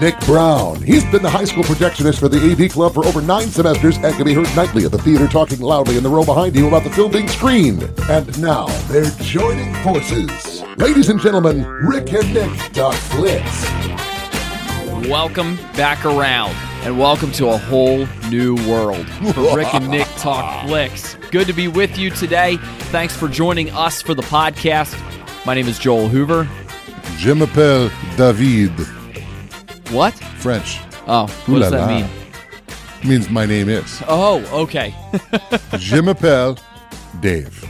Nick Brown. He's been the high school projectionist for the AV Club for over nine semesters and can be heard nightly at the theater talking loudly in the row behind you about the film being screened. And now they're joining forces. Ladies and gentlemen, Rick and Nick Talk Flicks. Welcome back around, and welcome to a whole new world for Rick and Nick Talk Flicks. Good to be with you today. Thanks for joining us for the podcast. My name is Joel Hoover. Je m'appelle David. What? French. Oh, what Ooh does la that la. mean? Means my name is. Oh, okay. Je m'appelle Dave.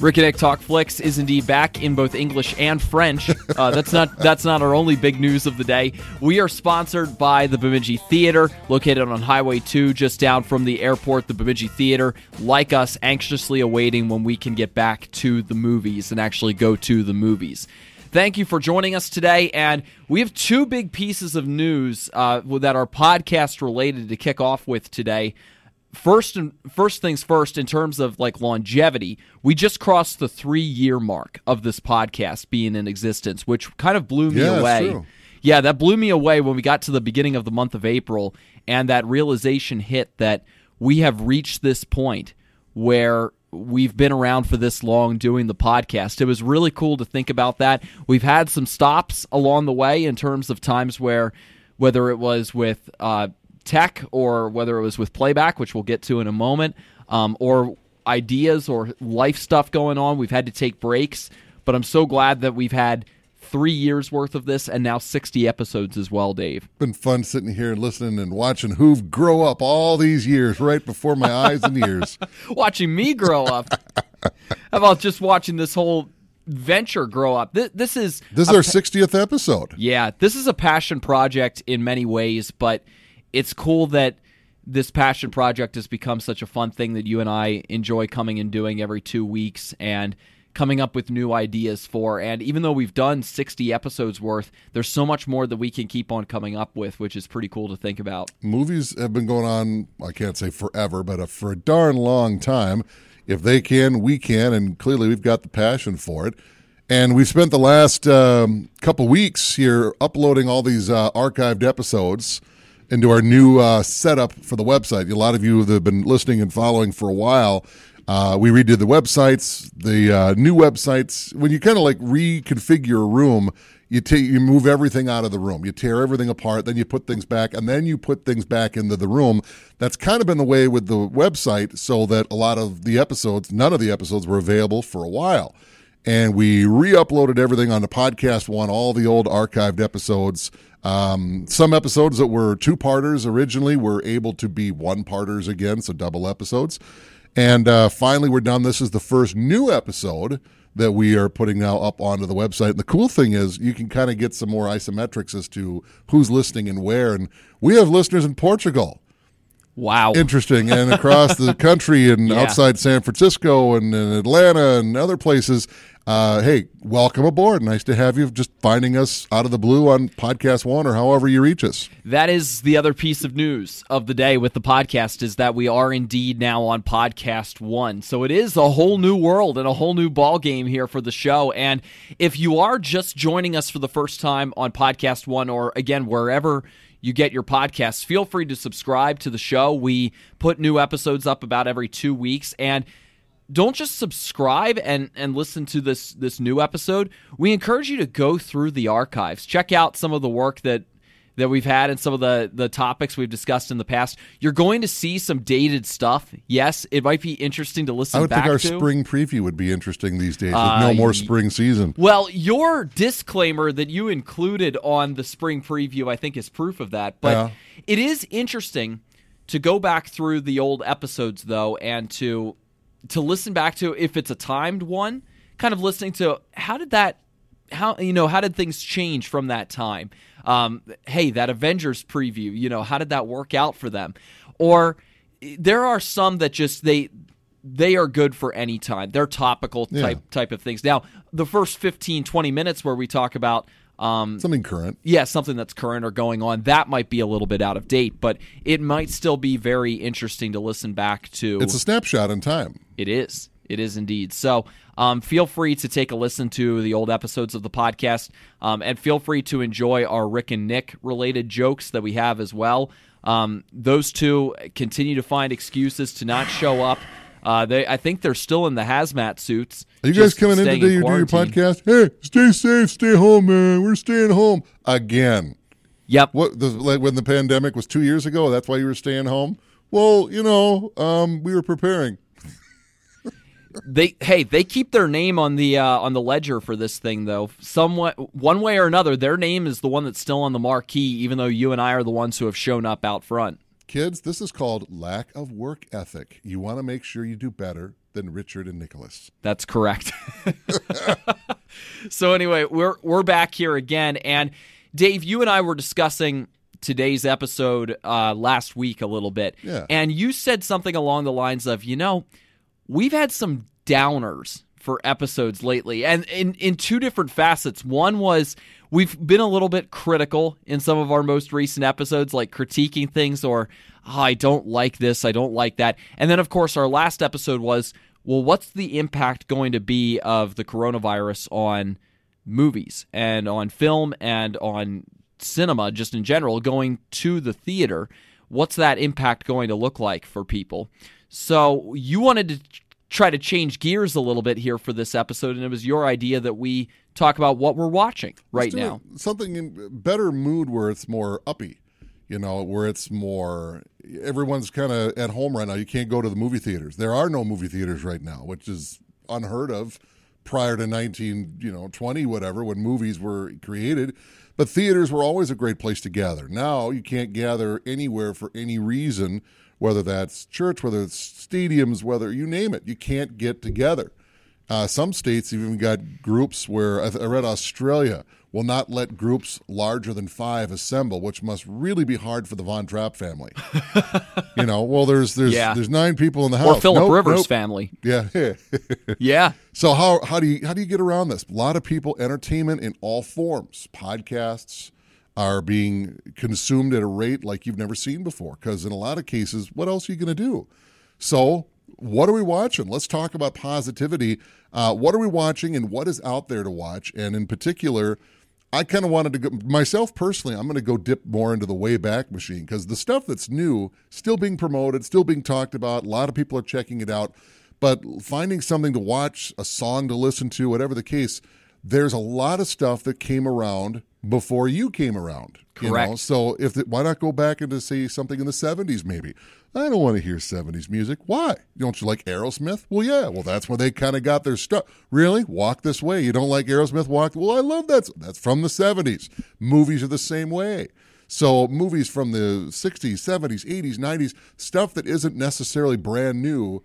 Rick and Nick Talk Flicks is indeed back in both English and French. Uh, that's not that's not our only big news of the day. We are sponsored by the Bemidji Theater, located on Highway 2, just down from the airport. The Bemidji Theater, like us, anxiously awaiting when we can get back to the movies and actually go to the movies. Thank you for joining us today, and we have two big pieces of news uh, that are podcast related to kick off with today. First and first things first in terms of like longevity we just crossed the three year mark of this podcast being in existence which kind of blew me Yeah, away. true. yeah that blew me away when we got to the beginning of the month of april and that realization hit that we have reached this point where we've been around for this long doing the podcast. It was really cool to think about that. We've had some stops along the way in terms of times where, whether it was with uh, tech or whether it was with playback, which we'll get to in a moment, um, or ideas or life stuff going on, we've had to take breaks. But I'm so glad that we've had three years worth of this and now 60 episodes as well, Dave. Been fun sitting here and listening and watching Hoove grow up all these years right before my eyes and ears. watching me grow up. How about just watching this whole venture grow up? This, this is This is our 60th episode. yeah, this is a passion project in many ways, but it's cool that this passion project has become such a fun thing that you and I enjoy coming and doing every two weeks and coming up with new ideas for. And even though we've done 60 episodes worth, there's so much more that we can keep on coming up with, which is pretty cool to think about. Movies have been going on, I can't say forever, but for a darn long time. If they can, we can, and clearly we've got the passion for it. And we've spent the last um, couple weeks here uploading all these uh, archived episodes into our new uh, setup for the website. A lot of you that have been listening and following for a while. Uh, we redid the websites, the uh, new websites. When you kind of like reconfigure a room, you take you move everything out of the room, you tear everything apart, then you put things back, and then you put things back into the room. That's kind of been the way with the website, so that a lot of the episodes, none of the episodes, were available for a while and we re-uploaded everything on the podcast one all the old archived episodes um, some episodes that were two-parters originally were able to be one-parters again so double episodes and uh, finally we're done this is the first new episode that we are putting now up onto the website and the cool thing is you can kind of get some more isometrics as to who's listening and where and we have listeners in portugal Wow. interesting and across the country and Yeah. outside San Francisco and, and Atlanta and other places. Uh, hey, welcome aboard. Nice to have you just finding us out of the blue on Podcast One or however you reach us. That is the other piece of news of the day with the podcast is that we are indeed now on podcast one. So it is a whole new world and a whole new ball game here for the show. And if you are just joining us for the first time on podcast one, or again wherever you get your podcasts, feel free to subscribe to the show. We put new episodes up about every two weeks and don't just subscribe and and listen to this this new episode. We encourage you to go through the archives. Check out some of the work that that we've had and some of the the topics we've discussed in the past. You're going to see some dated stuff. Yes, it might be interesting to listen I would back think our to. spring preview would be interesting these days with Uh, no more spring season. Well, your disclaimer that you included on the spring preview, I think, is proof of that. But Yeah. it is interesting to go back through the old episodes, though, and to to listen back to if it's a timed one, kind of listening to how did that, how you know, how did things change from that time? Um, hey, that Avengers preview, you know, how did that work out for them? Or there are some that just they they are good for any time. They're topical type Yeah. type of things. Now, the first 15 20 minutes where we talk about um, Something current. yeah, something that's current or going on, that might be a little bit out of date, but it might still be very interesting to listen back to. It's a snapshot in time. It is. It is indeed. So um, feel free to take a listen to the old episodes of the podcast um, and feel free to enjoy our Rick and Nick related jokes that we have as well. Um, those two continue to find excuses to not show up. Uh, they, I think they're still in the hazmat suits. Are you guys coming in today to do your podcast? Hey, stay safe, stay home, man. We're staying home again. Yep. What the, like when the pandemic was two years ago? That's why you were staying home. Well, you know, um, we were preparing. They hey, they keep their name on the uh, on the ledger for this thing though. Somewhat one way or another, their name is the one that's still on the marquee, even though you and I are the ones who have shown up out front. Kids, this is called lack of work ethic. You want to make sure you do better than Richard and Nicholas. That's correct. so anyway, we're we're back here again, and Dave, you and I were discussing today's episode uh, last week a little bit, Yeah. and you said something along the lines of, you know, we've had some downers for episodes lately, and in in two different facets. One was we've been a little bit critical in some of our most recent episodes, like critiquing things or oh, I don't like this, I don't like that, and then of course our last episode was well, what's the impact going to be of the coronavirus on movies and on film and on cinema just in general going to the theater? What's that impact going to look like for people? So you wanted to try to change gears a little bit here for this episode and it was your idea that we talk about what we're watching right now. it- something in better mood where it's more uppy, you know, where it's more everyone's kind of at home right now. You can't go to the movie theaters. There are no movie theaters right now, which is unheard of prior to 19, you know, 20 whatever when movies were created. But theaters were always a great place to gather. Now you can't gather anywhere for any reason, whether that's church, whether it's stadiums, whether you name it. You can't get together. Uh, some states even got groups where I, I read Australia will not let groups larger than five assemble, which must really be hard for the Von Trapp family. you know, well, there's there's Yeah. there's nine people in the house. or philip Nope, rivers nope. family Yeah. yeah so how how do you how do you get around this? A lot of people, entertainment in all forms, podcasts are being consumed at a rate like you've never seen before. Because in a lot of cases, what else are you going to do? So, what are we watching? Let's talk about positivity. Uh, what are we watching, and what is out there to watch? And in particular, I kind of wanted to go myself personally. I'm going to go dip more into the Wayback Machine because the stuff that's new, still being promoted, still being talked about. A lot of people are checking it out, but finding something to watch, a song to listen to, whatever the case, there's a lot of stuff that came around before you came around. you know? Correct. So if the, why not go back into say something in the 70s maybe? I don't want to hear 70s music. Why? Don't you like Aerosmith? Well, yeah. Well, that's where they kind of got their stuff. Really? Walk this way. You don't like Aerosmith? Walk. Well, I love that. That's from the 70s. Movies are the same way. So movies from the 60s, 70s, 80s, 90s, stuff that isn't necessarily brand new.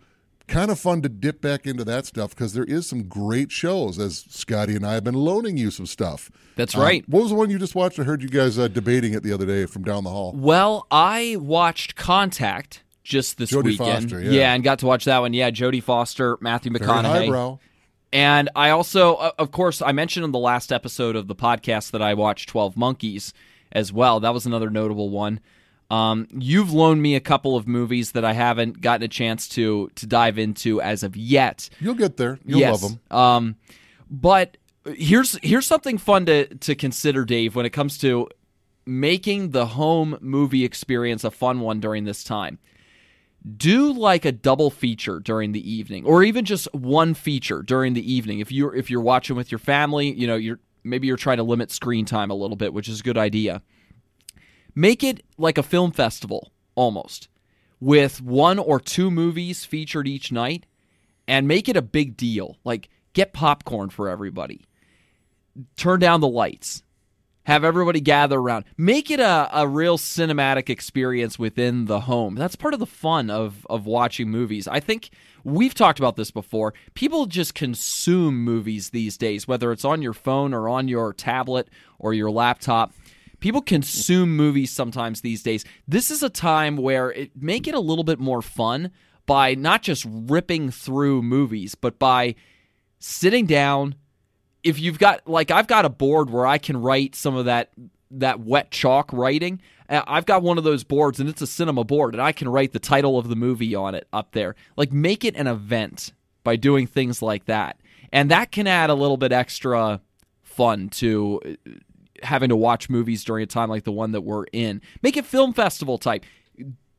Kind of fun to dip back into that stuff because there is some great shows. As Scotty and I have been loaning you some stuff. That's Um, right. what was the one you just watched? I heard you guys uh, debating it the other day from down the hall. Well, I watched Contact just this Jodie weekend. Foster, yeah. and got to watch that one. Yeah, Jodie Foster, Matthew McConaughey. And I also, uh, of course, I mentioned in the last episode of the podcast that I watched 12 Monkeys as well. That was another notable one. Um, you've loaned me a couple of movies that I haven't gotten a chance to to dive into as of yet. You'll get there. You'll yes. love them. Um, but here's here's something fun to to consider, Dave, when it comes to making the home movie experience a fun one during this time. Do like a double feature during the evening, or even just one feature during the evening. If you're if you're watching with your family, you know you're maybe you're trying to limit screen time a little bit, which is a good idea. Make it like a film festival almost, with one or two movies featured each night, and make it a big deal. Like get popcorn for everybody. Turn down the lights. Have everybody gather around. Make it a, a real cinematic experience within the home. That's part of the fun of, of watching movies. I think we've talked about this before. People just consume movies these days, whether it's on your phone or on your tablet or your laptop. People consume movies sometimes these days. This is a time where it make it a little bit more fun by not just ripping through movies, but by sitting down. If you've got like I've got a board where I can write some of that that wet chalk writing. Uh, I've got one of those boards and it's a cinema board and I can write the title of the movie on it up there. Like make it an event by doing things like that. And that can add a little bit extra fun to uh, having to watch movies during a time like the one that we're in. Make it film festival type.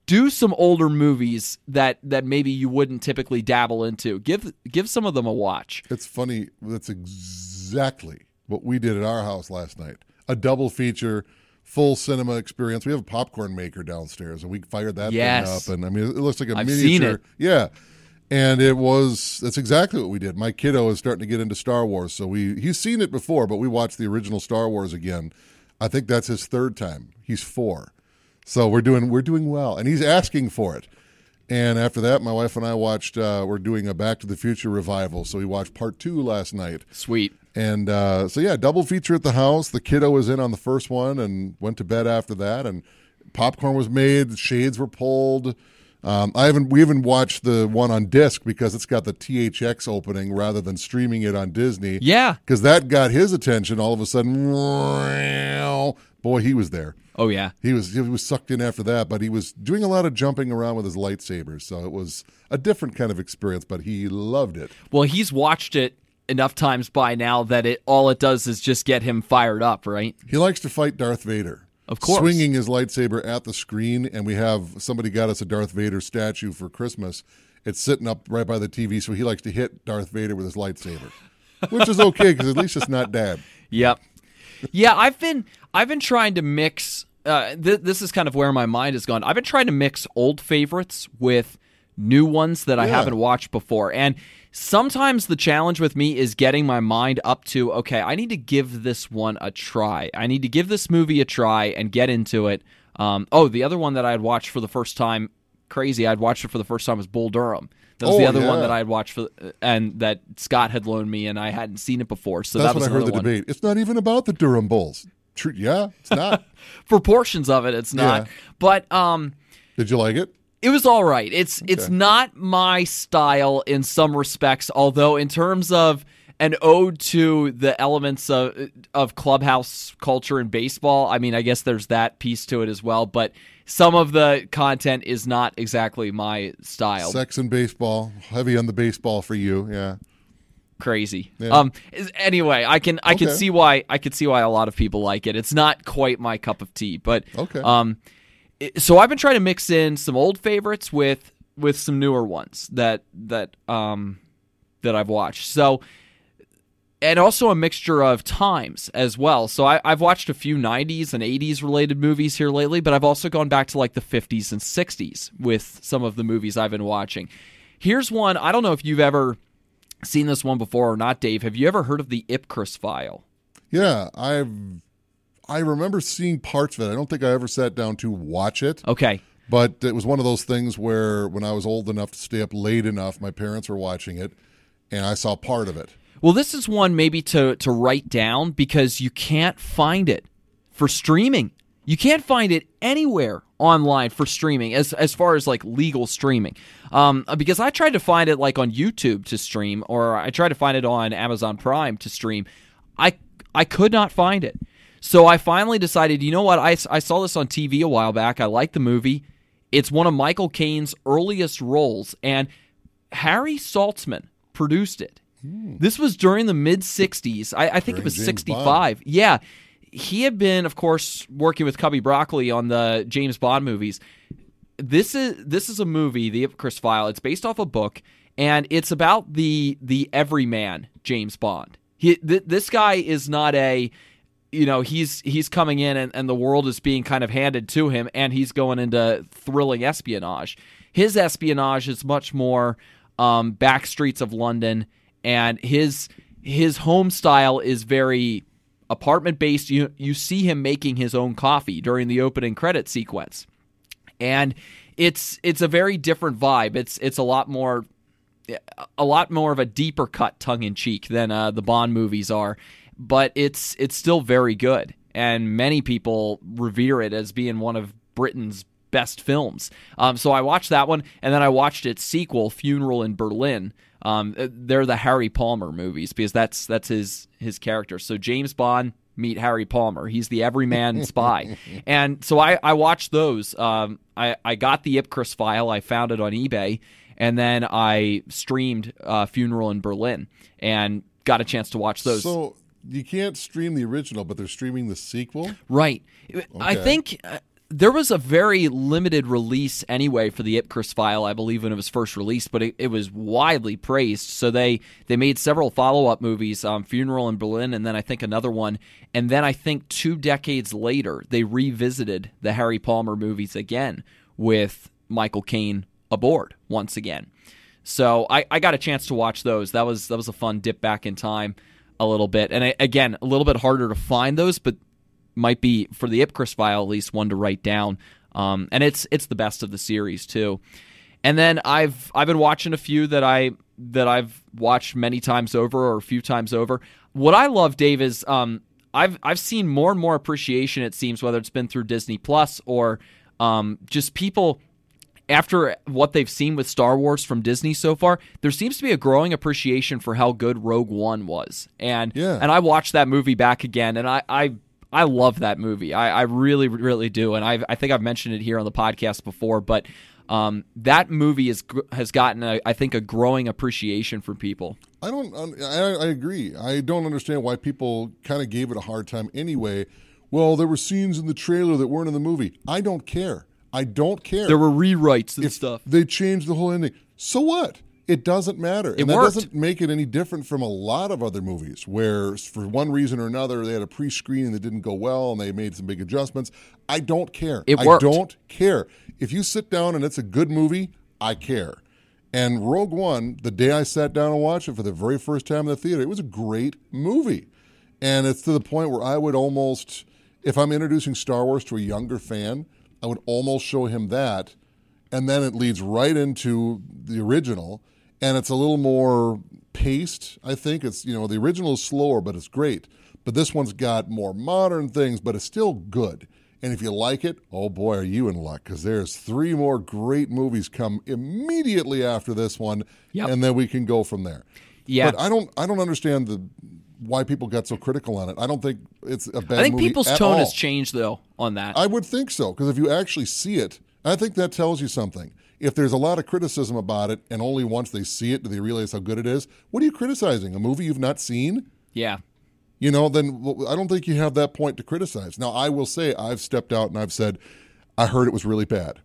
Do some older movies that that maybe you wouldn't typically dabble into. Give give some of them a watch. It's funny. That's exactly what we did at our house last night. A double feature, full cinema experience. We have a popcorn maker downstairs, and we fired that Yes. thing up. And I mean, it looks like a I've miniature. seen it. Yeah. And it was that's exactly what we did. My kiddo is starting to get into Star Wars, so we he's seen it before, but we watched the original Star Wars again. I think that's his third time. He's four, so we're doing we're doing well, and he's asking for it. And after that, my wife and I watched. Uh, we're doing a Back to the Future revival, so we watched part two last night. Sweet. And uh, so yeah, double feature at the house. The kiddo was in on the first one and went to bed after that. And popcorn was made. The shades were pulled. Um, I haven't. We haven't watched the one on disc because it's got the THX opening rather than streaming it on Disney. Yeah. because that got his attention. All of a sudden, boy, he was there. Oh yeah. He was he was sucked in after that, but he was doing a lot of jumping around with his lightsabers. So it was a different kind of experience. But he loved it. Well, he's watched it enough times by now that it all it does is just get him fired up, right? He likes to fight Darth Vader. Of course. Swinging his lightsaber at the screen, and we have somebody got us a Darth Vader statue for Christmas. It's sitting up right by the TV, so he likes to hit Darth Vader with his lightsaber, which is okay because at least it's not dad. Yep. Yeah, I've been I've been trying to mix. Uh, th- this is kind of where my mind has gone. I've been trying to mix old favorites with new ones that I Yeah. haven't watched before, and sometimes the challenge with me is getting my mind up to okay, I need to give this one a try. I need to give this movie a try and get into it. Um, oh, the other one that I had watched for the first time, crazy. I'd watched it for the first time was Bull Durham. That was Oh, the other one that I had watched for, and that Scott had loaned me, and I hadn't seen it before. So That's that was when I heard the one. debate. It's not even about the Durham Bulls. True, yeah, it's not. for portions of it it's not Yeah. but um Did you like it? It was all right it's it's not my style in some respects although in terms of an ode to the elements of of clubhouse culture in baseball i mean i guess there's that piece to it as well but some of the content is not exactly my style Sex and baseball, heavy on the baseball for you. Yeah, crazy. Yeah. Um. Anyway, I can I can see why I can see why a lot of people like it. It's not quite my cup of tea, but Okay. Um, so I've been trying to mix in some old favorites with with some newer ones that that um that I've watched. So. And also a mixture of times as well. So I, I've watched a few 90s and 80s related movies here lately, but I've also gone back to like the 50s and 60s with some of the movies I've been watching. Here's one. I don't know if you've ever seen this one before or not, Dave. Have you ever heard of the Ipcress file? yeah. I've I remember seeing parts of it. I don't think I ever sat down to watch it. Okay. But it was one of those things where when I was old enough to stay up late enough, my parents were watching it, and I saw part of it. Well, this is one maybe to to write down because you can't find it for streaming. You can't find it anywhere online for streaming as as far as like legal streaming. Um, because I tried to find it like on YouTube to stream, or I tried to find it on Amazon Prime to stream. I I could not find it. So I finally decided, you know what? I, I saw this on TV a while back. I like the movie. It's one of Michael Caine's earliest roles, and Harry Saltzman produced it. Hmm. This was during the mid 60s. I, I think it was James 65. Yeah. He had been, of course, working with Cubby Broccoli on the James Bond movies. This is this is a movie, The Chris File. It's based off a book, and it's about the the everyman James Bond. He, th- this guy is not a you know he's he's coming in and, and the world is being kind of handed to him and he's going into thrilling espionage. His espionage is much more um, back streets of london and his his home style is very apartment based. You you see him making his own coffee during the opening credit sequence. And it's it's a very different vibe. It's it's a lot more a lot more of a deeper cut tongue in cheek than uh, the Bond movies are, but it's it's still very good, and many people revere it as being one of Britain's best films. Um, so I watched that one, and then I watched its sequel, Funeral in Berlin. Um, they're the Harry Palmer movies because that's that's his his character. So James Bond meet Harry Palmer. He's the everyman spy. And so I, I watched those. Um, I, I got the Ipcress file. I found it on eBay. And then I streamed uh, Funeral in Berlin and got a chance to watch those. So you can't stream the original, but they're streaming the sequel? Right. I think. Uh, there was a very limited release anyway for the Ipcress file, I believe, when it was first released, but it, it was widely praised. So they they made several follow up movies, um, Funeral in Berlin, and then I think another one, and then I think two decades later they revisited the Harry Palmer movies again with Michael Caine aboard once again. So I, I got a chance to watch those. That was that was a fun dip back in time a little bit, and I, again a little bit harder to find those, but might be for the Ipcress file at least one to write down. Um, and it's it's the best of the series too. And then I've I've been watching a few that I that I've watched many times over or a few times over. What I love, Dave, is um, I've I've seen more and more appreciation. It seems whether it's been through Disney Plus or um, just people after what they've seen with Star Wars from Disney so far, there seems to be a growing appreciation for how good Rogue One was. And yeah. and I watched that movie back again, and I, I I love that movie. I, I really, really do, and I I think I've mentioned it here on the podcast before, but. Um, that movie is has gotten, a, I think, a growing appreciation for people. I don't. I, I agree. I don't understand why people kind of gave it a hard time anyway. Well, there were scenes in the trailer that weren't in the movie. I don't care. I don't care. There were rewrites and if stuff. They changed the whole ending. So what? It doesn't matter. It and that worked. doesn't make it any different from a lot of other movies where, for one reason or another, they had a pre screening that didn't go well and they made some big adjustments. I don't care. It worked. I don't care. If you sit down and it's a good movie, I care. And Rogue One, the day I sat down and watched it for the very first time in the theater, it was a great movie. And it's to the point where I would almost, if I'm introducing Star Wars to a younger fan, I would almost show him that. And then it leads right into the original and it's a little more paced. I think it's you know the original is slower, but it's great. But this one's got more modern things, but it's still good. And if you like it, oh boy, are you in luck because there's three more great movies come immediately after this one, Yep. and then we can go from there. Yeah. but I don't I don't understand the why people got so critical on it. I don't think it's a bad. I think people's tone all. has changed though on that. I would think so because if you actually see it, I think that tells you something. If there's a lot of criticism about it, and only once they see it do they realize how good it is, what are you criticizing? A movie you've not seen? yeah. You know, then well, I don't think you have that point to criticize. Now, I will say I've stepped out and I've said, I heard it was really bad.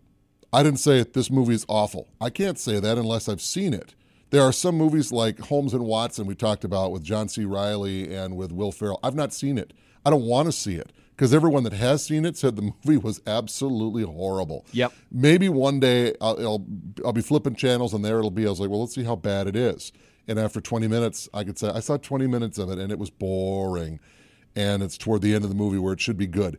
I didn't say this movie is awful. I can't say that unless I've seen it. There are some movies like Holmes and Watson we talked about with John C. Reilly and with Will Ferrell. I've not seen it. I don't want to see it because everyone that has seen it said the movie was absolutely horrible. Yep. Maybe one day I'll, I'll, I'll be flipping channels and there it'll be. I was like, well, let's see how bad it is. And after 20 minutes, I could say I saw 20 minutes of it and it was boring. And it's toward the end of the movie where it should be good.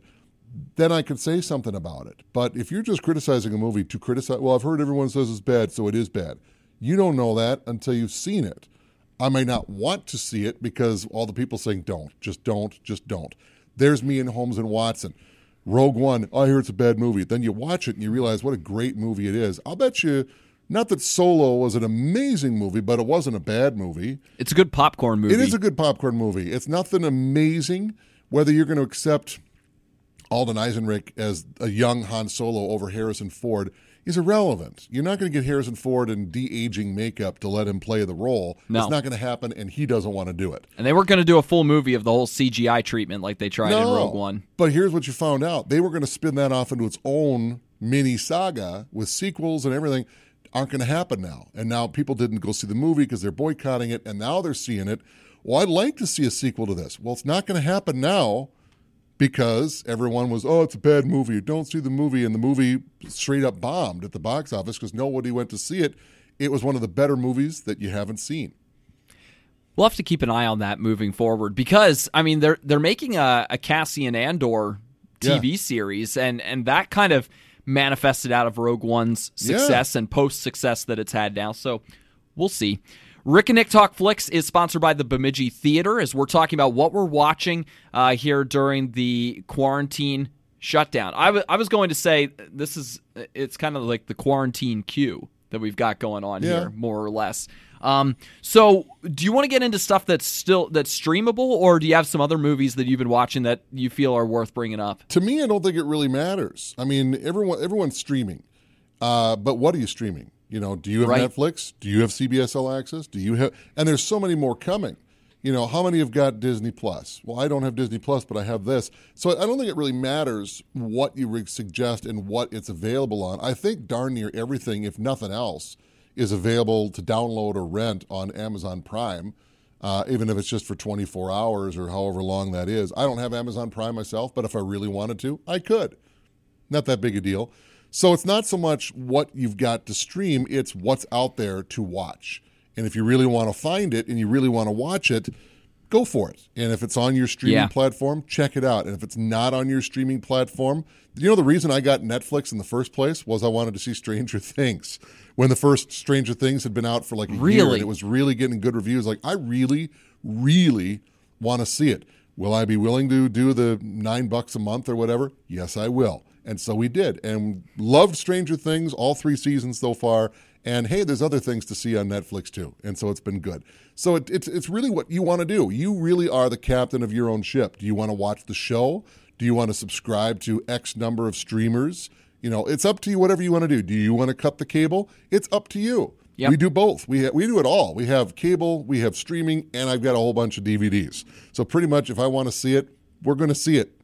Then I could say something about it. But if you're just criticizing a movie to criticize, well, I've heard everyone says it's bad, so it is bad. You don't know that until you've seen it. I may not want to see it because all the people saying don't, just don't, just don't. There's me and Holmes and Watson. Rogue One, oh, I hear it's a bad movie. Then you watch it and you realize what a great movie it is. I'll bet you, not that Solo was an amazing movie, but it wasn't a bad movie. It's a good popcorn movie. It is a good popcorn movie. It's nothing amazing. Whether you're going to accept Alden Ehrenreich as a young Han Solo over Harrison Ford is irrelevant. You're not going to get Harrison Ford in de aging makeup to let him play the role. No. It's not going to happen, and he doesn't want to do it. and they weren't going to do a full movie of the whole CGI treatment like they tried in Rogue One. But here's what you found out they were going to spin that off into its own mini saga with sequels and everything. Aren't going to happen now. And now people didn't go see the movie because they're boycotting it, and now they're seeing it. Well, I'd like to see a sequel to this. Well, it's not going to happen now because everyone was, oh, it's a bad movie. Don't see the movie. And the movie straight up bombed at the box office because nobody went to see it. It was one of the better movies that you haven't seen. We'll have to keep an eye on that moving forward because I mean they're they're making a, a Cassian Andor TV Yeah. series and and that kind of manifested out of Rogue One's Yeah. success and post success that it's had now. So we'll see. Rick and Nick Talk Flicks is sponsored by the Bemidji Theater as we're talking about what we're watching uh, here during the quarantine shutdown. I, w- I was going to say this is it's kind of like the quarantine queue that we've got going on Yeah. here, more or less. Um, so, do you want to get into stuff that's still that's streamable, or do you have some other movies that you've been watching that you feel are worth bringing up? To me, I don't think it really matters. I mean, everyone everyone's streaming, uh, but what are you streaming? You know, do you have Right. Netflix? Do you have CBS All Access? Do you have? And there's so many more coming. You know, how many have got Disney Plus? Well, I don't have Disney Plus, but I have this. So I don't think it really matters what you suggest and what it's available on. I think darn near everything, if nothing else, is available to download or rent on Amazon Prime. Uh, even if it's just for 24 hours or however long that is. I don't have Amazon Prime myself, but if I really wanted to, I could. Not that big a deal. So it's not so much what you've got to stream, it's what's out there to watch. And if you really want to find it and you really want to watch it, go for it. And if it's on your streaming Yeah. platform, check it out. And if it's not on your streaming platform, you know the reason I got Netflix in the first place was I wanted to see Stranger Things. When the first Stranger Things had been out for like a year and it was really getting good reviews, like I really, really want to see it. Will I be willing to do the nine bucks a month or whatever? Yes, I will. And so we did, and loved Stranger Things all three seasons so far. And hey, there's other things to see on Netflix too, and so it's been good. So it, it's it's really what you want to do. You really are the captain of your own ship. Do you want to watch the show? Do you want to subscribe to X number of streamers? You know, it's up to you. Whatever you want to do. Do you want to cut the cable? It's up to you. Yep. We do both. We ha- we do it all. We have cable, we have streaming, and I've got a whole bunch of DVDs. So pretty much, if I want to see it, we're going to see it.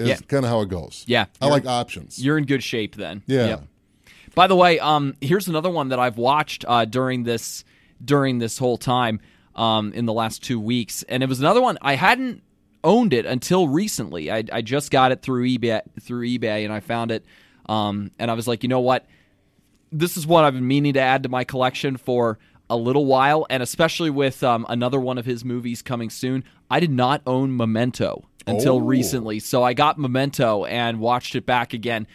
Is Yeah. kind of how it goes. Yeah. I like options. You're in good shape then. Yeah. Yep. By the way, um, here's another one that I've watched uh, during this during this whole time um, in the last two weeks, and it was another one I hadn't owned it until recently. I, I just got it through eBay through eBay, and I found it, um, and I was like, you know what, this is what I've been meaning to add to my collection for a little while, and especially with um, another one of his movies coming soon. I did not own Memento until Oh. recently, so I got Memento and watched it back again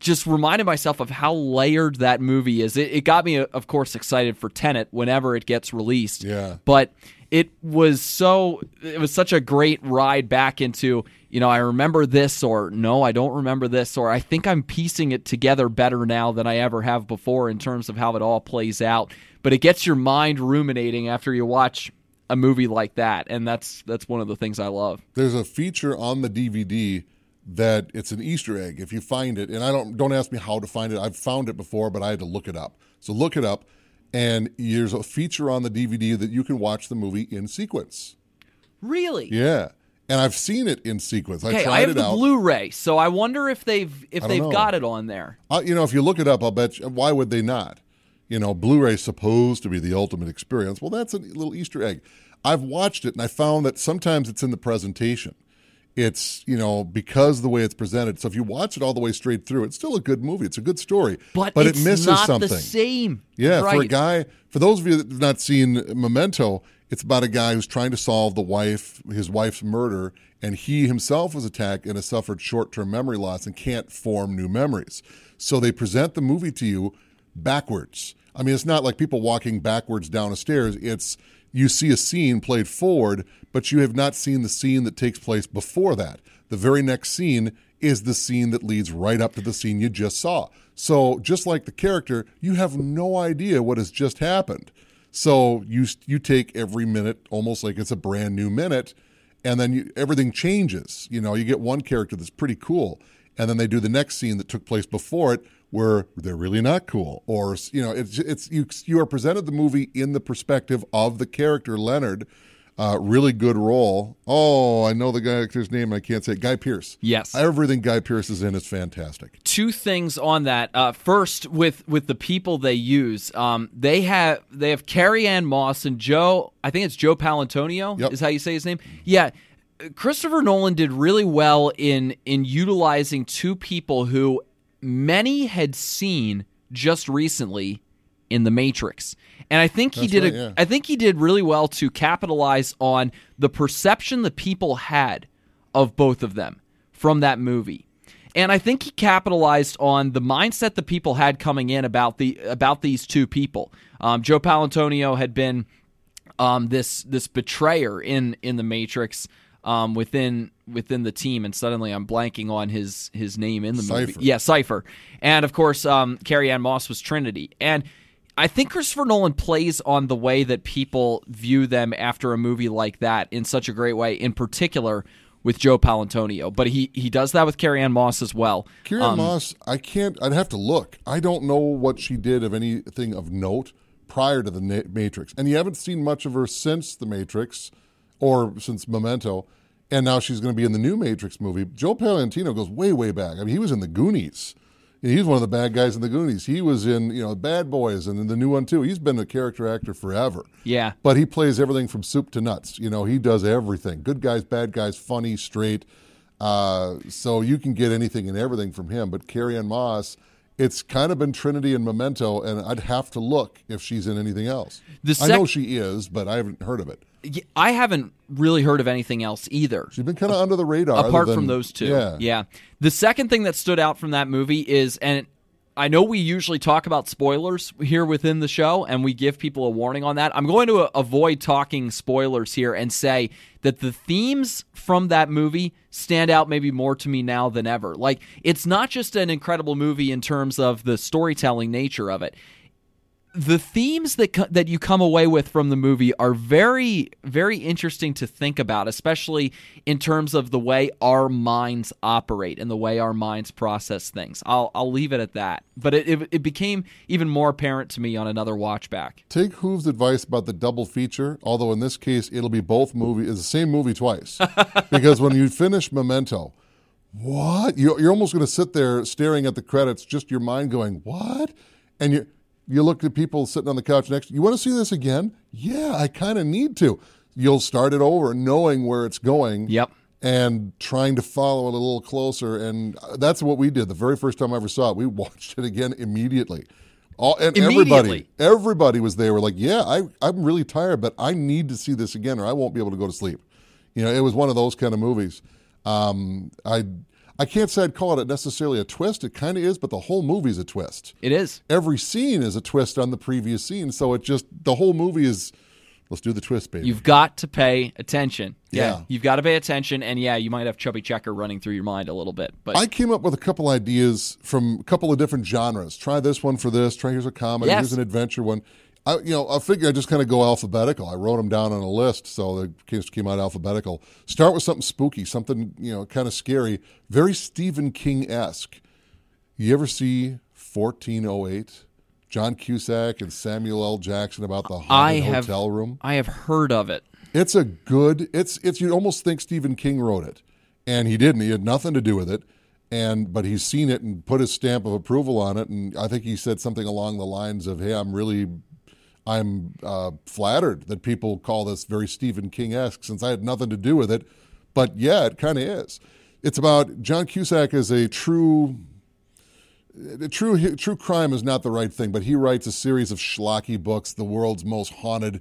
just reminded myself of how layered that movie is. It, it got me, of course, excited for Tenet whenever it gets released. Yeah. But it was so, it was such a great ride back into, you know, I remember this, or no, I don't remember this, or I think I'm piecing it together better now than I ever have before in terms of how it all plays out. But it gets your mind ruminating after you watch a movie like that, and that's that's one of the things I love. There's a feature on the DVD that it's an Easter egg. If you find it, and I don't don't ask me how to find it. I've found it before, but I had to look it up. So look it up, and there's a feature on the DVD that you can watch the movie in sequence. Really? Yeah, and I've seen it in sequence. I Okay, tried I have it the out. Blu-ray, so I wonder if they've if they've know. got it on there. Uh, you know, if you look it up, I'll bet. You, why would they not? You know, Blu-ray's supposed to be the ultimate experience. Well, that's a little Easter egg. I've watched it and I found that sometimes it's in the presentation. It's you know because the way it's presented. So if you watch it all the way straight through, it's still a good movie. It's a good story, But, it it's misses not something. the same. Yeah, right. for a guy, for those of you that have not seen Memento, it's about a guy who's trying to solve the wife, his wife's murder, and he himself was attacked and has suffered short-term memory loss and can't form new memories. So they present the movie to you backwards. I mean, it's not like people walking backwards down a stairs. It's you see a scene played forward, but you have not seen the scene that takes place before that. The very next scene is the scene that leads right up to the scene you just saw. So, just like the character, you have no idea what has just happened. So, you you take every minute almost like it's a brand new minute and then you, everything changes. You know, you get one character that's pretty cool, and then they do the next scene that took place before it, where they're really not cool, or you know, it's it's you you are presented the movie in the perspective of the character Leonard. Uh, really good role. Oh, I know the guy actor's name. I can't say it. Guy Pearce. Yes. everything Guy Pearce is in is fantastic. two things on that. Uh, first, with with the people they use, um, they have they have Carrie Ann Moss and Joe. I think it's Joe Palantonio. Yep. Is how you say his name. Yeah. Christopher Nolan did really well in in utilizing two people who many had seen just recently in The Matrix. And I think he That's did right, a, yeah. I think he did really well to capitalize on the perception the people had of both of them from that movie. And I think he capitalized on the mindset the people had coming in about the about these two people. Um, Joe Palantonio had been um, this this betrayer in in the Matrix, um, within within the team, and suddenly I'm blanking on his his name in the movie. Yeah, Cypher, and of course, um, Carrie Ann Moss was Trinity, and I think Christopher Nolan plays on the way that people view them after a movie like that in such a great way. In particular. With Joe Palantonio, but he he does that with Carrie Ann Moss as well. Kieran Um, Moss, I can't. I'd have to look. I don't know what she did of anything of note prior to the Matrix, and you haven't seen much of her since the Matrix, or since Memento, and now she's going to be in the new Matrix movie. Joe Palantino goes way, way back. I mean, he was in the Goonies. He's one of the bad guys in the Goonies. He was in you know Bad Boys and in the new one too. He's been a character actor forever. Yeah. But he plays everything from soup to nuts. You know, he does everything. Good guys, bad guys, funny, straight. Uh, so you can get anything and everything from him. But Carrie Ann Moss, it's kind of been Trinity and Memento, and I'd have to look if she's in anything else. The I know she is, but I haven't heard of it. I haven't really heard of anything else either. She's been kind of under the radar. apart than- from those two. Yeah. Yeah. The second thing that stood out from that movie is, and I know we usually talk about spoilers here within the show, and we give people a warning on that. I'm going to uh, avoid talking spoilers here and say that the themes from that movie stand out maybe more to me now than ever. Like, it's not just an incredible movie in terms of the storytelling nature of it the themes that co- that you come away with from the movie are very very interesting to think about especially in terms of the way our minds operate and the way our minds process things i'll i'll leave it at that but it it, it became even more apparent to me on another watch back Take Hoove's advice about the double feature, although in this case it'll be both movie, is the same movie twice. because when you finish Memento, what? You, you're almost going to sit there staring at the credits, just your mind going, what? And you, you look at people sitting on the couch next you, you want to see this again? Yeah, I kind of need to. You'll start it over knowing where it's going yep and trying to follow it a little closer. And that's what we did. The very first time I ever saw it, we watched it again immediately. All, and everybody, everybody was there. We're like, yeah, I, I'm really tired, but I need to see this again, or I won't be able to go to sleep. You know, it was one of those kind of movies. Um, I, I can't say I'd call it necessarily a twist. It kind of is, but the whole movie's a twist. it is Every scene is a twist on the previous scene, so it just the whole movie is. Let's do the twist, baby. you've got to pay attention Yeah. you've got to pay attention and yeah you might have chubby checker running through your mind a little bit but I came up with a couple ideas from a couple of different genres. Try this one for this. Try here's a comedy. Yes. Here's an adventure one. I, you know, I figure I just kind of go alphabetical. I wrote them down on a list, so the case came out alphabetical. Start with something spooky, something you know, kind of scary, very Stephen King esque. You ever see 1408? John Cusack and Samuel L. Jackson about the haunted have hotel room. i have heard of it It's a good. It's it's. You almost think Stephen King wrote it, and he didn't. He had nothing to do with it, and but he's seen it and put his stamp of approval on it. And I think he said something along the lines of, "Hey, I'm really, I'm uh, flattered that people call this very Stephen King esque, since I had nothing to do with it." But yeah, it kind of is. It's about John Cusack as a true a true true crime is not the right thing, but he writes a series of schlocky books, the world's most haunted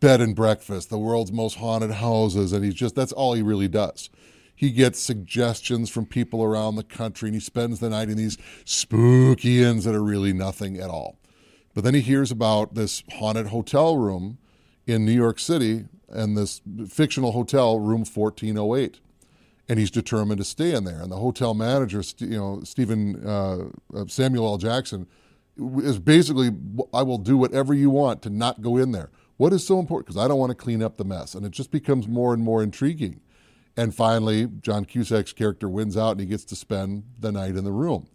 bed and breakfast, the world's most haunted houses, and he's just that's all he really does. He gets suggestions from people around the country, and he spends the night in these spooky inns that are really nothing at all. But then he hears about this haunted hotel room in New York City, and this fictional hotel, room 1408 and he's determined to stay in there. And the hotel manager, you know, Stephen uh, Samuel L. Jackson, is basically, I will do whatever you want to not go in there. What is so important? Because I don't want to clean up the mess, and it just becomes more and more intriguing. And finally, John Cusack's character wins out, and he gets to spend the night in the room.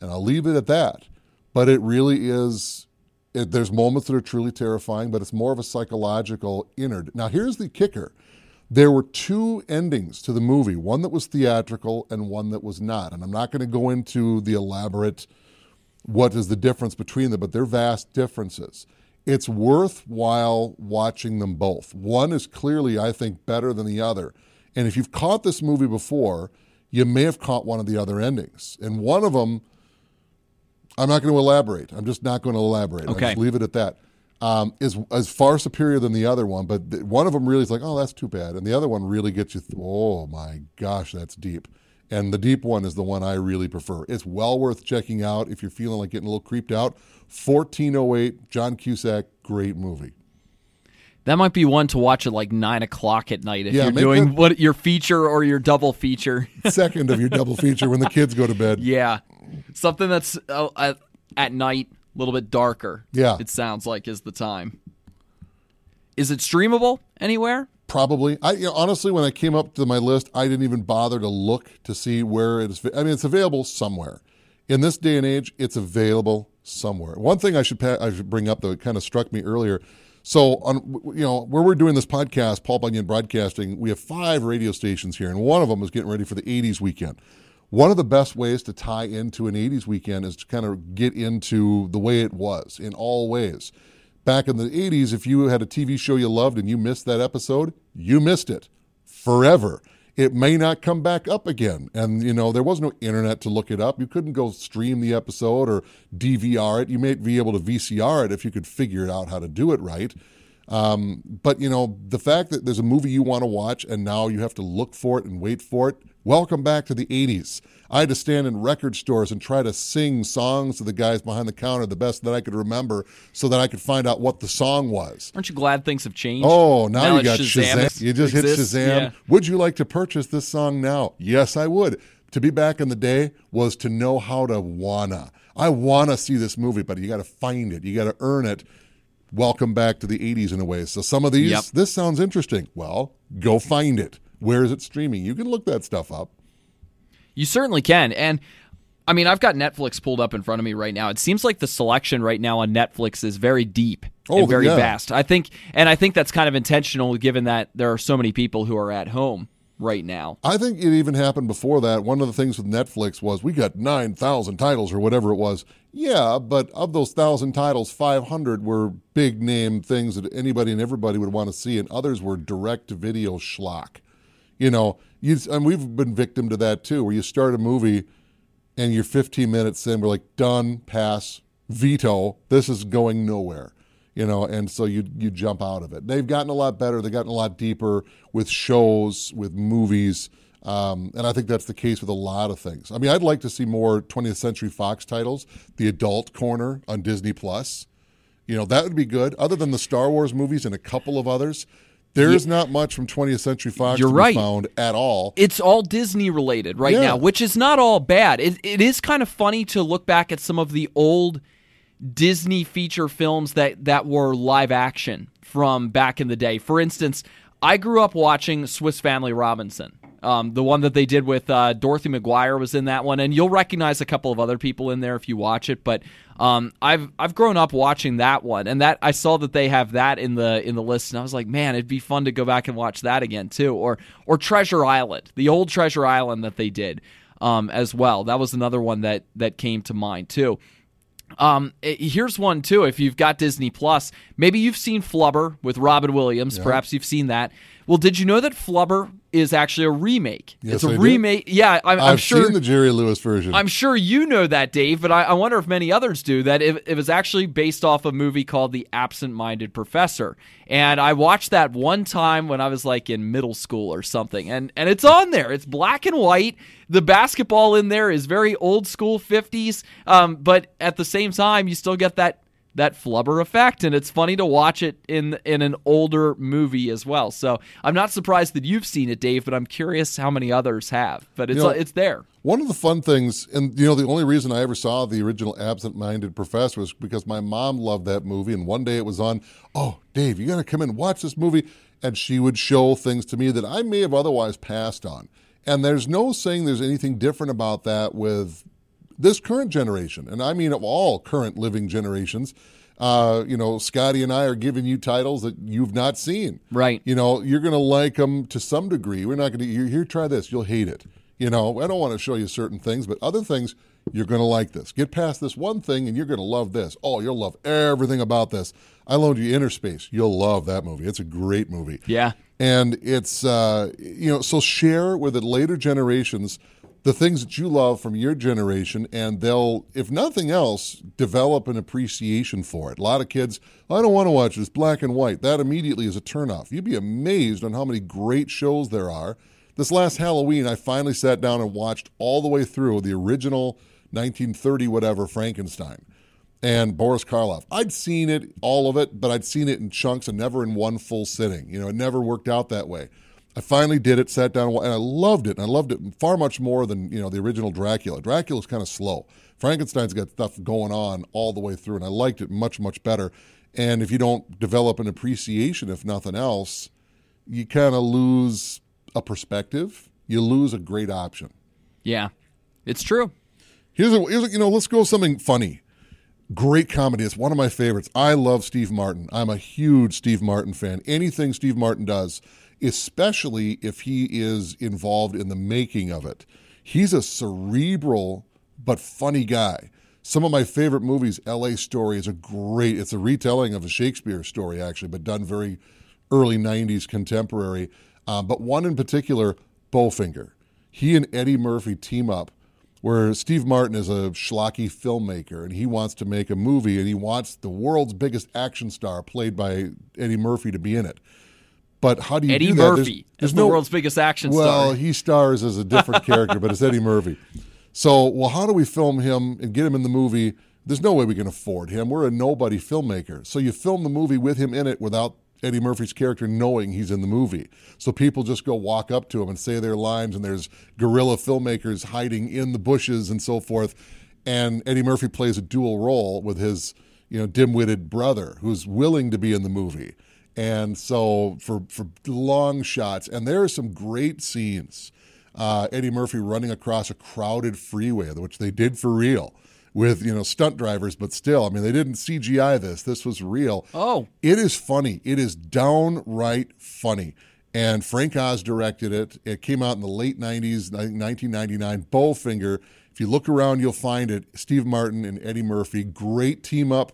And I'll leave it at that. But it really is. It, there's moments that are truly terrifying, but it's more of a psychological inner. Now, here's the kicker there were two endings to the movie one that was theatrical and one that was not. And I'm not going to go into the elaborate what is the difference between them, but they're vast differences. It's worthwhile watching them both. One is clearly, I think, better than the other. And if you've caught this movie before, you may have caught one of the other endings. And one of them, I'm not going to elaborate. I'm just not going to elaborate. I'll Okay. just leave it at that. Um, is is far superior than the other one, but th- one of them really is like, oh, that's too bad, and the other one really gets you. Th- oh my gosh, that's deep. And the deep one is the one I really prefer. It's well worth checking out if you're feeling like getting a little creeped out. 1408, John Cusack, great movie. That might be one to watch at like nine o'clock at night if Yeah, you're doing that- what your feature or your double feature. Second of your double feature when the kids go to bed. yeah, something that's uh, at, at night, a little bit darker. Yeah. it sounds like is the time. Is it streamable anywhere? Probably. I you know, honestly, when I came up to my list, I didn't even bother to look to see where it is. I mean, it's available somewhere. In this day and age, it's available somewhere. One thing I should pa- I should bring up though, it kind of struck me earlier. So on you know where we're doing this podcast, Paul Bunyan Broadcasting, we have five radio stations here, and one of them is getting ready for the '80s weekend. One of the best ways to tie into an 80s weekend is to kind of get into the way it was in all ways. Back in the 80s, if you had a TV show you loved and you missed that episode, you missed it forever. It may not come back up again. And, you know, there was no internet to look it up. You couldn't go stream the episode or DVR it. You may be able to VCR it if you could figure out how to do it right. Um, but, you know, the fact that there's a movie you want to watch and now you have to look for it and wait for it, welcome back to the 80s. I had to stand in record stores and try to sing songs to the guys behind the counter the best that I could remember so that I could find out what the song was. Aren't you glad things have changed? Oh, now, you got Shazam. is- You just exists? hit Shazam. Yeah. Would you like to purchase this song now? Yes, I would. To be back in the day was to know how to wanna. I wanna see this movie, but you got to find it. You got to earn it. Welcome back to the 80s in a way. So some of these, Yep. this sounds interesting. Well, go find it. Where is it streaming? You can look that stuff up. You certainly can. And I mean, I've got Netflix pulled up in front of me right now. It seems like the selection right now on Netflix is very deep Oh, and very yeah. vast. I think, and I think that's kind of intentional given that there are so many people who are at home right now. I think it even happened before that. One of the things with Netflix was we got 9,000 titles or whatever it was. Yeah, but of those 1,000 titles, 500 were big name things that anybody and everybody would want to see, and others were direct to video schlock. You know, you, and we've been victim to that too, where you start a movie and you're 15 minutes in, we're like, done, pass, veto, this is going nowhere. You know, and so you you jump out of it. They've gotten a lot better. They've gotten a lot deeper with shows, with movies, um, and I think that's the case with a lot of things. I mean, I'd like to see more 20th Century Fox titles. The Adult Corner on Disney Plus, you know, that would be good. Other than the Star Wars movies and a couple of others, there's not much from 20th Century Fox You're right. found at all. It's all Disney related right Yeah. now, which is not all bad. It, it is kind of funny to look back at some of the old Disney feature films that that were live action from back in the day. For instance, I grew up watching Swiss Family Robinson. Um, the one that they did with uh, Dorothy McGuire was in that one, and you'll recognize a couple of other people in there if you watch it. But um, I've I've grown up watching that one, and that I saw that they have that in the in the list, and I was like, man, it'd be fun to go back and watch that again too, or or Treasure Island, the old Treasure Island that they did um, as well. That was another one that that came to mind too. Um, eh, here's one too. If you've got Disney Plus, maybe you've seen Flubber with Robin Williams. Perhaps you've seen that. Well, did you know that Flubber is actually a remake? Yes, it's a I did. remake. Yeah, I'm, I'm I've sure. seen the Jerry Lewis version. I'm sure you know that, Dave, but I, I wonder if many others do. That it, it was actually based off a movie called The Absent Minded Professor. And I watched that one time when I was like in middle school or something. And, and it's on there. It's black and white. The basketball in there is very old school 50s. Um, but at the same time, you still get that that flubber effect and it's funny to watch it in in an older movie as well so i'm not surprised that you've seen it dave but i'm curious how many others have but it's You know, it's there One of the fun things, and you know, the only reason I ever saw the original Absent Minded Professor was because my mom loved that movie, and one day it was on. Oh, Dave, you got to come and watch this movie, and she would show things to me that I may have otherwise passed on. And there's no saying there's anything different about that with this current generation, and I mean of all current living generations. Uh, you know, Scotty and I are giving you titles that you've not seen. Right. You know, you're going to like them to some degree. We're not going to. Here, here, try this. You'll hate it. You know, I don't want to show you certain things, but other things you're going to like this. Get past this one thing, and you're going to love this. Oh, you'll love everything about this. I loaned you Innerspace. You'll love that movie. It's a great movie yeah and it's uh, you know so share with the later generations the things that you love from your generation and they'll if nothing else develop an appreciation for it a lot of kids i don't want to watch this black and white that immediately is a turnoff you'd be amazed on how many great shows there are this last halloween i finally sat down and watched all the way through the original 1930 whatever frankenstein and Boris Karloff. I'd seen it, all of it, but I'd seen it in chunks and never in one full sitting. You know, it never worked out that way. I finally did it, sat down, and I loved it. And I loved it far much more than you know the original Dracula. Dracula's kind of slow. Frankenstein's got stuff going on all the way through, and I liked it much much better. And if you don't develop an appreciation, if nothing else, you kind of lose a perspective. You lose a great option. Yeah, it's true. Here's a, here's a you know let's go something funny. Great comedy. It's one of my favorites. I love Steve Martin. I'm a huge Steve Martin fan. Anything Steve Martin does especially if he is involved in the making of it. He's a cerebral but funny guy. Some of my favorite movies, L.A. Story, is a great. It's a retelling of a Shakespeare story, actually, but done very early '90s, contemporary. Uh, but one in particular, Bowfinger. He and Eddie Murphy team up, where Steve Martin is a schlocky filmmaker and he wants to make a movie and he wants the world's biggest action star, played by Eddie Murphy, to be in it. But how do you Eddie do that? Murphy There's, there's is no the world's biggest action well, star. Well, he stars as a different character, but it's Eddie Murphy. So, well, how do we film him and get him in the movie? There's no way we can afford him. We're a nobody filmmaker. So you film the movie with him in it without Eddie Murphy's character knowing he's in the movie. So people just go walk up to him and say their lines, and there's guerrilla filmmakers hiding in the bushes and so forth. And Eddie Murphy plays a dual role with his, you know, dim-witted brother who's willing to be in the movie. And so for for long shots, and there are some great scenes. Uh, Eddie Murphy running across a crowded freeway, which they did for real with you know stunt drivers, but still, I mean, they didn't CGI this. This was real. Oh. it is funny. It is downright funny. And Frank Oz directed it. It came out in the late '90s, I think 1999. Bowfinger. If you look around, you'll find it. Steve Martin and Eddie Murphy, great team up.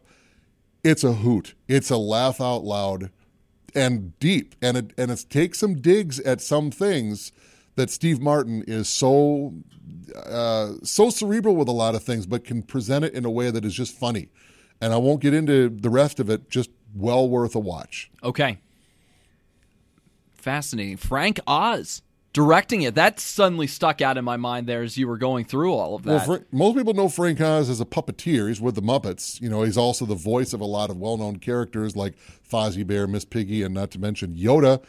It's a hoot. It's a laugh out loud and deep, and it and it takes some digs at some things that Steve Martin is so uh, so cerebral with a lot of things, but can present it in a way that is just funny. And I won't get into the rest of it. Just well worth a watch. Okay. Fascinating. Frank Oz directing it. That suddenly stuck out in my mind there as you were going through all of that. Well, Fra- most people know Frank Oz as a puppeteer. He's with the Muppets. You know, he's also the voice of a lot of well-known characters like Fozzie Bear, Miss Piggy, and not to mention Yoda.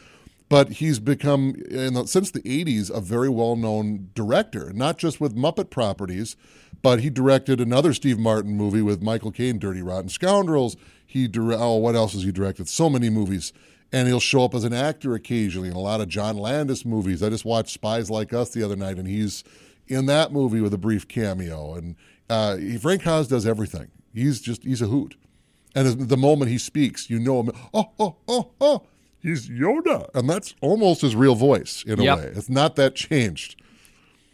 But he's become, in the, since the '80s, a very well-known director. Not just with Muppet properties, but he directed another Steve Martin movie with Michael Caine, Dirty Rotten Scoundrels. He dire- oh, what else has he directed? So many movies. And he'll show up as an actor occasionally in a lot of John Landis movies. I just watched Spies Like Us the other night, and he's in that movie with a brief cameo. And uh, Frank Oz does everything. He's just he's a hoot. And the moment he speaks, you know him. Oh, oh, oh, oh. He's Yoda, and that's almost his real voice in a Yep. way. It's not that changed.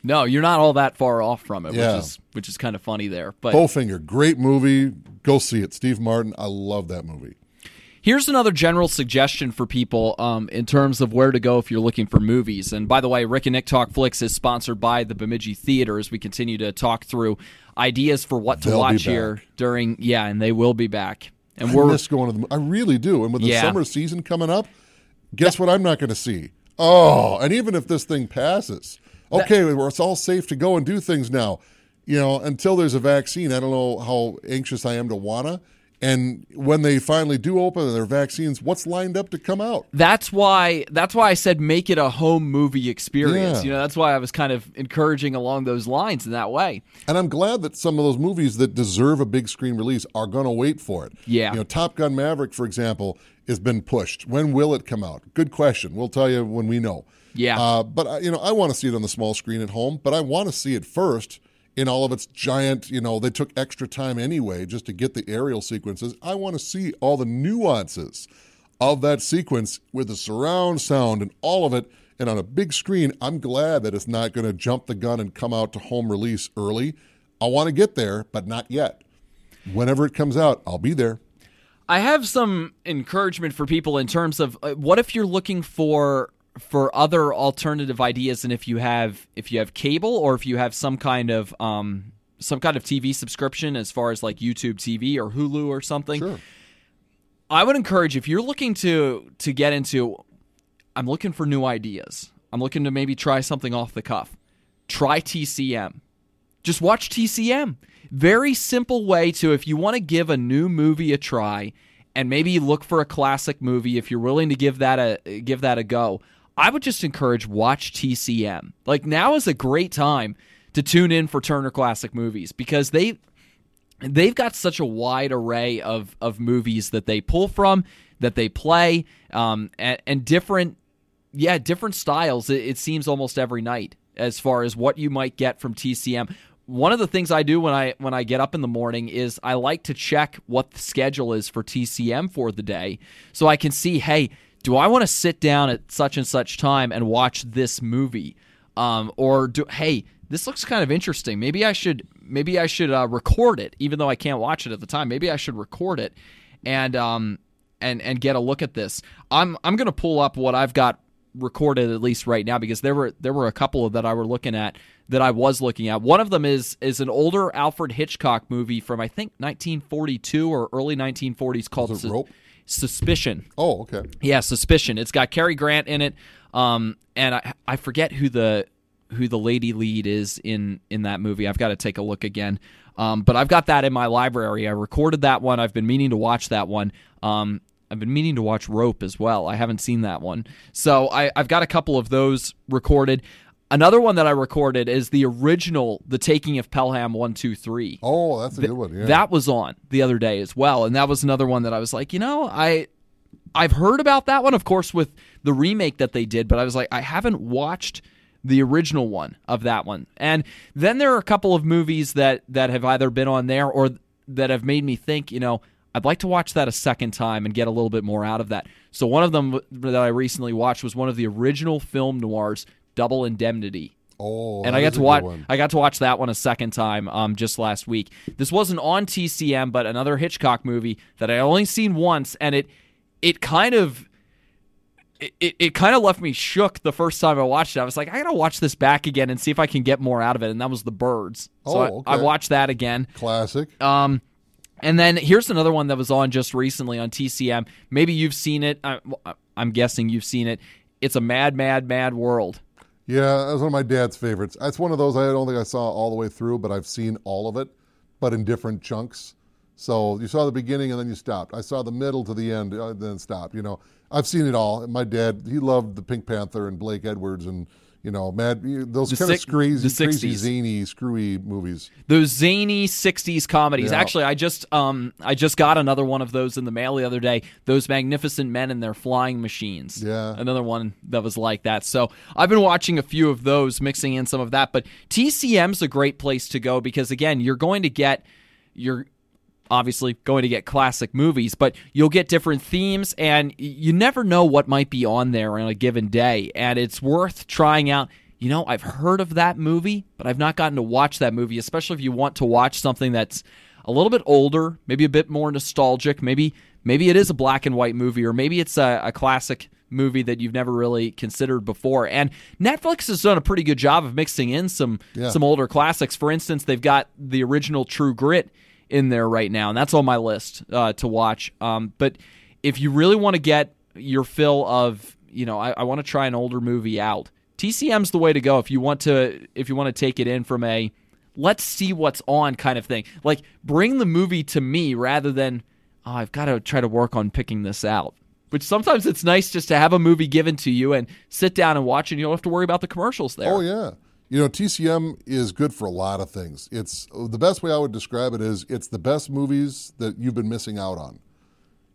no, you're not all that far off from it, Yeah. which is which is kind of funny there. But Bowfinger, great movie. Go see it. Steve Martin, I love that movie. Here's another general suggestion for people um, in terms of where to go if you're looking for movies. And by the way, Rick and Nick Talk Flicks is sponsored by the Bemidji Theater as we continue to talk through ideas for what to They'll watch here during. Yeah, and they will be back. And I we're miss going to the. I really do. And with the Yeah. summer season coming up, guess what? I'm not going to see. Oh, and even if this thing passes, okay, well, it's all safe to go and do things now. You know, until there's a vaccine, I don't know how anxious I am to wanna. And when they finally do open their vaccines, what's lined up to come out? that's why that's why I said make it a home movie experience. Yeah. You know, that's why I was kind of encouraging along those lines in that way. And I'm glad that some of those movies that deserve a big screen release are going to wait for it. Yeah. You know, Top Gun Maverick, for example, has been pushed. When will it come out? Good question. We'll tell you when we know. Yeah. Uh, but you know, I want to see it on the small screen at home. But I want to see it first in all of its giant. You know, they took extra time anyway just to get the aerial sequences. I want to see all the nuances of that sequence with the surround sound and all of it. And on a big screen, I'm glad that it's not going to jump the gun and come out to home release early. I want to get there, but not yet. Whenever it comes out, I'll be there. I have some encouragement for people in terms of uh, what if you're looking for for other alternative ideas and if you have if you have cable or if you have some kind of um some kind of TV subscription as far as like YouTube TV or Hulu or something. Sure. I would encourage if you're looking to to get into I'm looking for new ideas. I'm looking to maybe try something off the cuff. Try TCM. just watch TCM. Very simple way to, if you want to give a new movie a try and maybe look for a classic movie, if you're willing to give that a give that a go, I would just encourage watch TCM. Like now is a great time to tune in for Turner Classic Movies because they they've got such a wide array of of movies that they pull from, that they play, um, and, and different, yeah, different styles. It, it seems almost every night as far as what you might get from TCM. One of the things I do when I when I get up in the morning is I like to check what the schedule is for TCM for the day, so I can see, hey, do I want to sit down at such and such time and watch this movie, um, or do hey this looks kind of interesting. Maybe I should maybe I should uh, record it, even though I can't watch it at the time. Maybe I should record it and um and and get a look at this. I'm I'm gonna pull up what I've got recorded at least right now because there were there were a couple that I were looking at that I was looking at. One of them is is an older Alfred Hitchcock movie from I think 1942 or early 1940s called Sus- Suspicion. Oh, okay. Yeah, Suspicion. It's got Cary Grant in it, um, and I I forget who the who the lady lead is in in that movie. I've got to take a look again. Um, but I've got that in my library. I recorded that one. I've been meaning to watch that one. Um, I've been meaning to watch Rope as well. I haven't seen that one. So I, I've got a couple of those recorded. Another one that I recorded is the original The Taking of Pelham 123. Oh, that's a good one. Yeah. That was on the other day as well. And that was another one that I was like, you know, I I've heard about that one, of course, with the remake that they did, but I was like, I haven't watched – the original one of that one. And then there are a couple of movies that that have either been on there or that have made me think, you know, I'd like to watch that a second time and get a little bit more out of that. So one of them that I recently watched was one of the original film noirs, Double Indemnity. Oh, and I got to watch. I got to watch that one a second time um, just last week. This wasn't on TCM, but another Hitchcock movie that I only seen once, and it it kind of it, it kind of left me shook the first time I watched it. I was like, I gotta watch this back again and see if I can get more out of it. And that was The Birds. So oh, okay. I, I, watched that again. Classic. Um, and then here's another one that was on just recently on TCM. Maybe you've seen it. I, I'm guessing you've seen it. It's a mad, mad, mad world. Yeah, that's one of my dad's favorites. That's one of those I don't think I saw all the way through, but I've seen all of it, but in different chunks. So you saw the beginning and then you stopped. I saw the middle to the end, uh, then stopped. You know, I've seen it all. My dad, he loved the Pink Panther and Blake Edwards and you know, mad those kind of crazy, crazy, zany, screwy movies. Those zany '60s comedies. Yeah. Actually, I just um I just got another one of those in the mail the other day. Those magnificent men and their flying machines. Yeah, another one that was like that. So I've been watching a few of those, mixing in some of that. But TCM's a great place to go because again, you're going to get your obviously going to get classic movies, but you'll get different themes, and you never know what might be on there on a given day. And it's worth trying out. You know, I've heard of that movie, but I've not gotten to watch that movie, especially if you want to watch something that's a little bit older, maybe a bit more nostalgic. Maybe maybe it is a black and white movie, or maybe it's a, a classic movie that you've never really considered before. And Netflix has done a pretty good job of mixing in some yeah. some older classics. For instance, they've got the original True Grit in there right now, and that's on my list uh, to watch. Um, but if you really want to get your fill of, you know, I, I want to try an older movie out. TCM's the way to go if you want to if you want to take it in from a let's see what's on kind of thing. Like bring the movie to me rather than oh, I've got to try to work on picking this out. Which sometimes it's nice just to have a movie given to you and sit down and watch, and you don't have to worry about the commercials there. Oh yeah, you know, TCM is good for a lot of things. It's the best way I would describe it is it's the best movies that you've been missing out on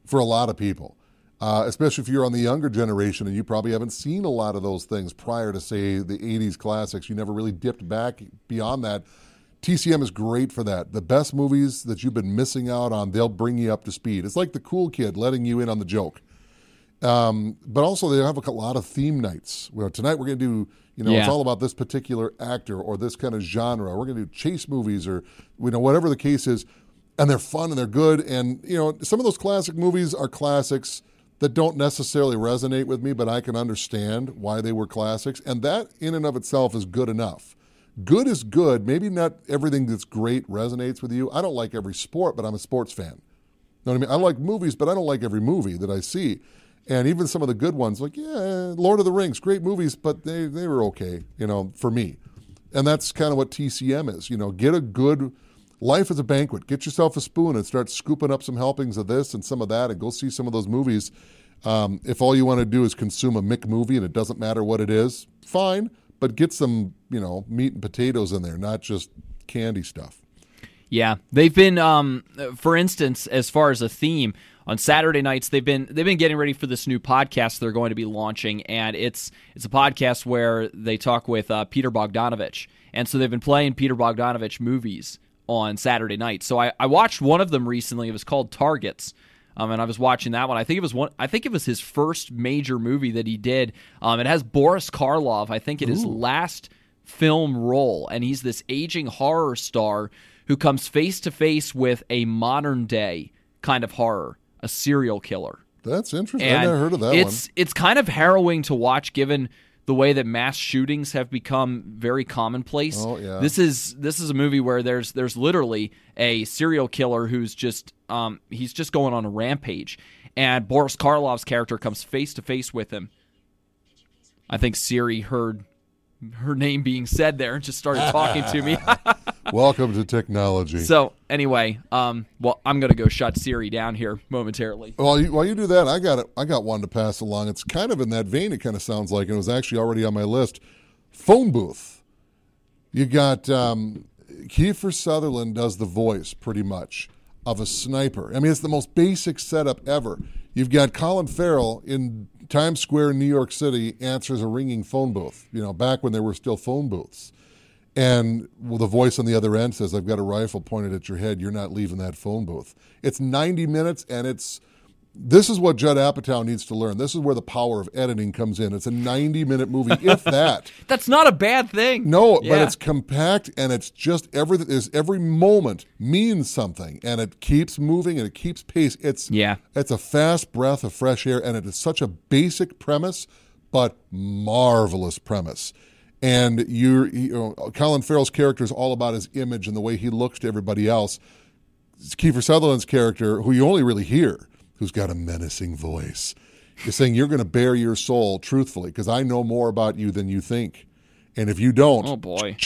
for a lot of people. Uh, especially if you're on the younger generation and you probably haven't seen a lot of those things prior to, say, the 80s classics. You never really dipped back beyond that. TCM is great for that. The best movies that you've been missing out on, they'll bring you up to speed. It's like the cool kid letting you in on the joke. Um, but also, they have a lot of theme nights. Well, tonight we're going to do you know, yeah. it's all about this particular actor or this kind of genre. We're going to do chase movies or, you know, whatever the case is. And they're fun and they're good. And, you know, some of those classic movies are classics that don't necessarily resonate with me, but I can understand why they were classics. And that in and of itself is good enough. Good is good. Maybe not everything that's great resonates with you. I don't like every sport, but I'm a sports fan. You know what I mean? I like movies, but I don't like every movie that I see. And even some of the good ones, like, yeah, Lord of the Rings, great movies, but they, they were okay, you know, for me. And that's kind of what TCM is. You know, get a good life is a banquet. Get yourself a spoon and start scooping up some helpings of this and some of that and go see some of those movies. Um, if all you want to do is consume a Mick movie and it doesn't matter what it is, fine, but get some, you know, meat and potatoes in there, not just candy stuff. Yeah, they've been, um, for instance, as far as a theme on Saturday nights, they've been they've been getting ready for this new podcast they're going to be launching, and it's it's a podcast where they talk with uh, Peter Bogdanovich, and so they've been playing Peter Bogdanovich movies on Saturday night. So I, I watched one of them recently. It was called Targets. Um, and I was watching that one. I think it was one. I think it was his first major movie that he did. Um, it has Boris Karloff. I think in his last film role, and he's this aging horror star who comes face to face with a modern day kind of horror, a serial killer. That's interesting. And I never heard of that it's one. it's kind of harrowing to watch, given the way that mass shootings have become very commonplace. Oh, yeah. This is this is a movie where there's there's literally a serial killer who's just um he's just going on a rampage, and Boris Karloff's character comes face to face with him. I think Siri heard her name being said there and just started talking to me. Welcome to technology. so anyway, um, well, I'm gonna go shut Siri down here momentarily. While you, while you do that, I got it. I got one to pass along. It's kind of in that vein. It kind of sounds like, and it was actually already on my list. Phone booth. You got um, Kiefer Sutherland does the voice pretty much of a sniper. I mean, it's the most basic setup ever. You've got Colin Farrell in Times Square in New York City answers a ringing phone booth. You know, back when there were still phone booths. And well, the voice on the other end says, I've got a rifle pointed at your head. You're not leaving that phone booth. It's 90 minutes, and it's this is what Judd Apatow needs to learn. This is where the power of editing comes in. It's a 90 minute movie, if that. That's not a bad thing. No, but it's compact and it's just everything is every moment means something and it keeps moving and it keeps pace. It's Yeah. it's a fast breath of fresh air and it is such a basic premise, but marvelous premise. And you're you know, Colin Farrell's character is all about his image and the way he looks to everybody else. It's Kiefer Sutherland's character, who you only really hear, who's got a menacing voice, is saying, You're going to bare your soul truthfully because I know more about you than you think. And if you don't, Oh boy.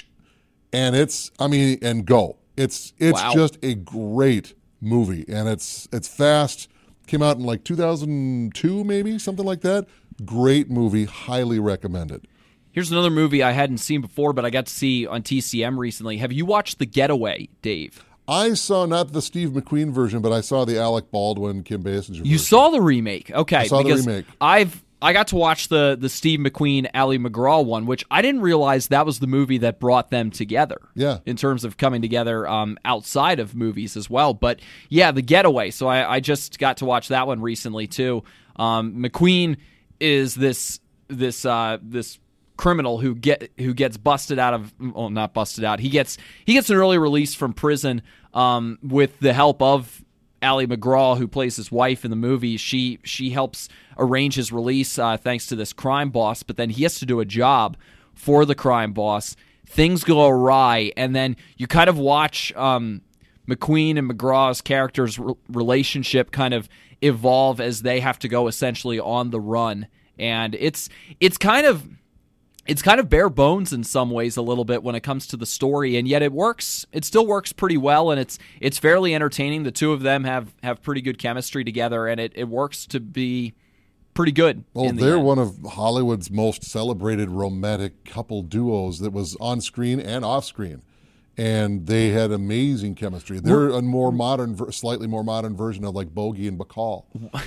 and it's, I mean, and go. It's it's Wow. just a great movie, and it's it's fast. Came out in like 2002, maybe something like that. Great movie, highly recommended. Here's another movie I hadn't seen before, but I got to see on TCM recently. Have you watched The Getaway, Dave? I saw not the Steve McQueen version, but I saw the Alec Baldwin, Kim Basinger. You version. saw the remake, okay? I saw the remake. I've I got to watch the the Steve McQueen, Ali McGraw one, which I didn't realize that was the movie that brought them together. Yeah. in terms of coming together um, outside of movies as well. But yeah, The Getaway. So I, I just got to watch that one recently too. Um, McQueen is this this uh, this criminal who get who gets busted out of well not busted out he gets he gets an early release from prison um, with the help of Ali McGraw, who plays his wife in the movie, she she helps arrange his release uh, thanks to this crime boss. But then he has to do a job for the crime boss. Things go awry, and then you kind of watch um, McQueen and McGraw's characters' re- relationship kind of evolve as they have to go essentially on the run. And it's it's kind of it's kind of bare bones in some ways a little bit when it comes to the story and yet it works it still works pretty well and it's it's fairly entertaining the two of them have have pretty good chemistry together and it, it works to be pretty good Well, the they're end. one of Hollywood's most celebrated romantic couple duos that was on screen and off screen. And they had amazing chemistry. They're a more modern, slightly more modern version of like Bogey and Bacall.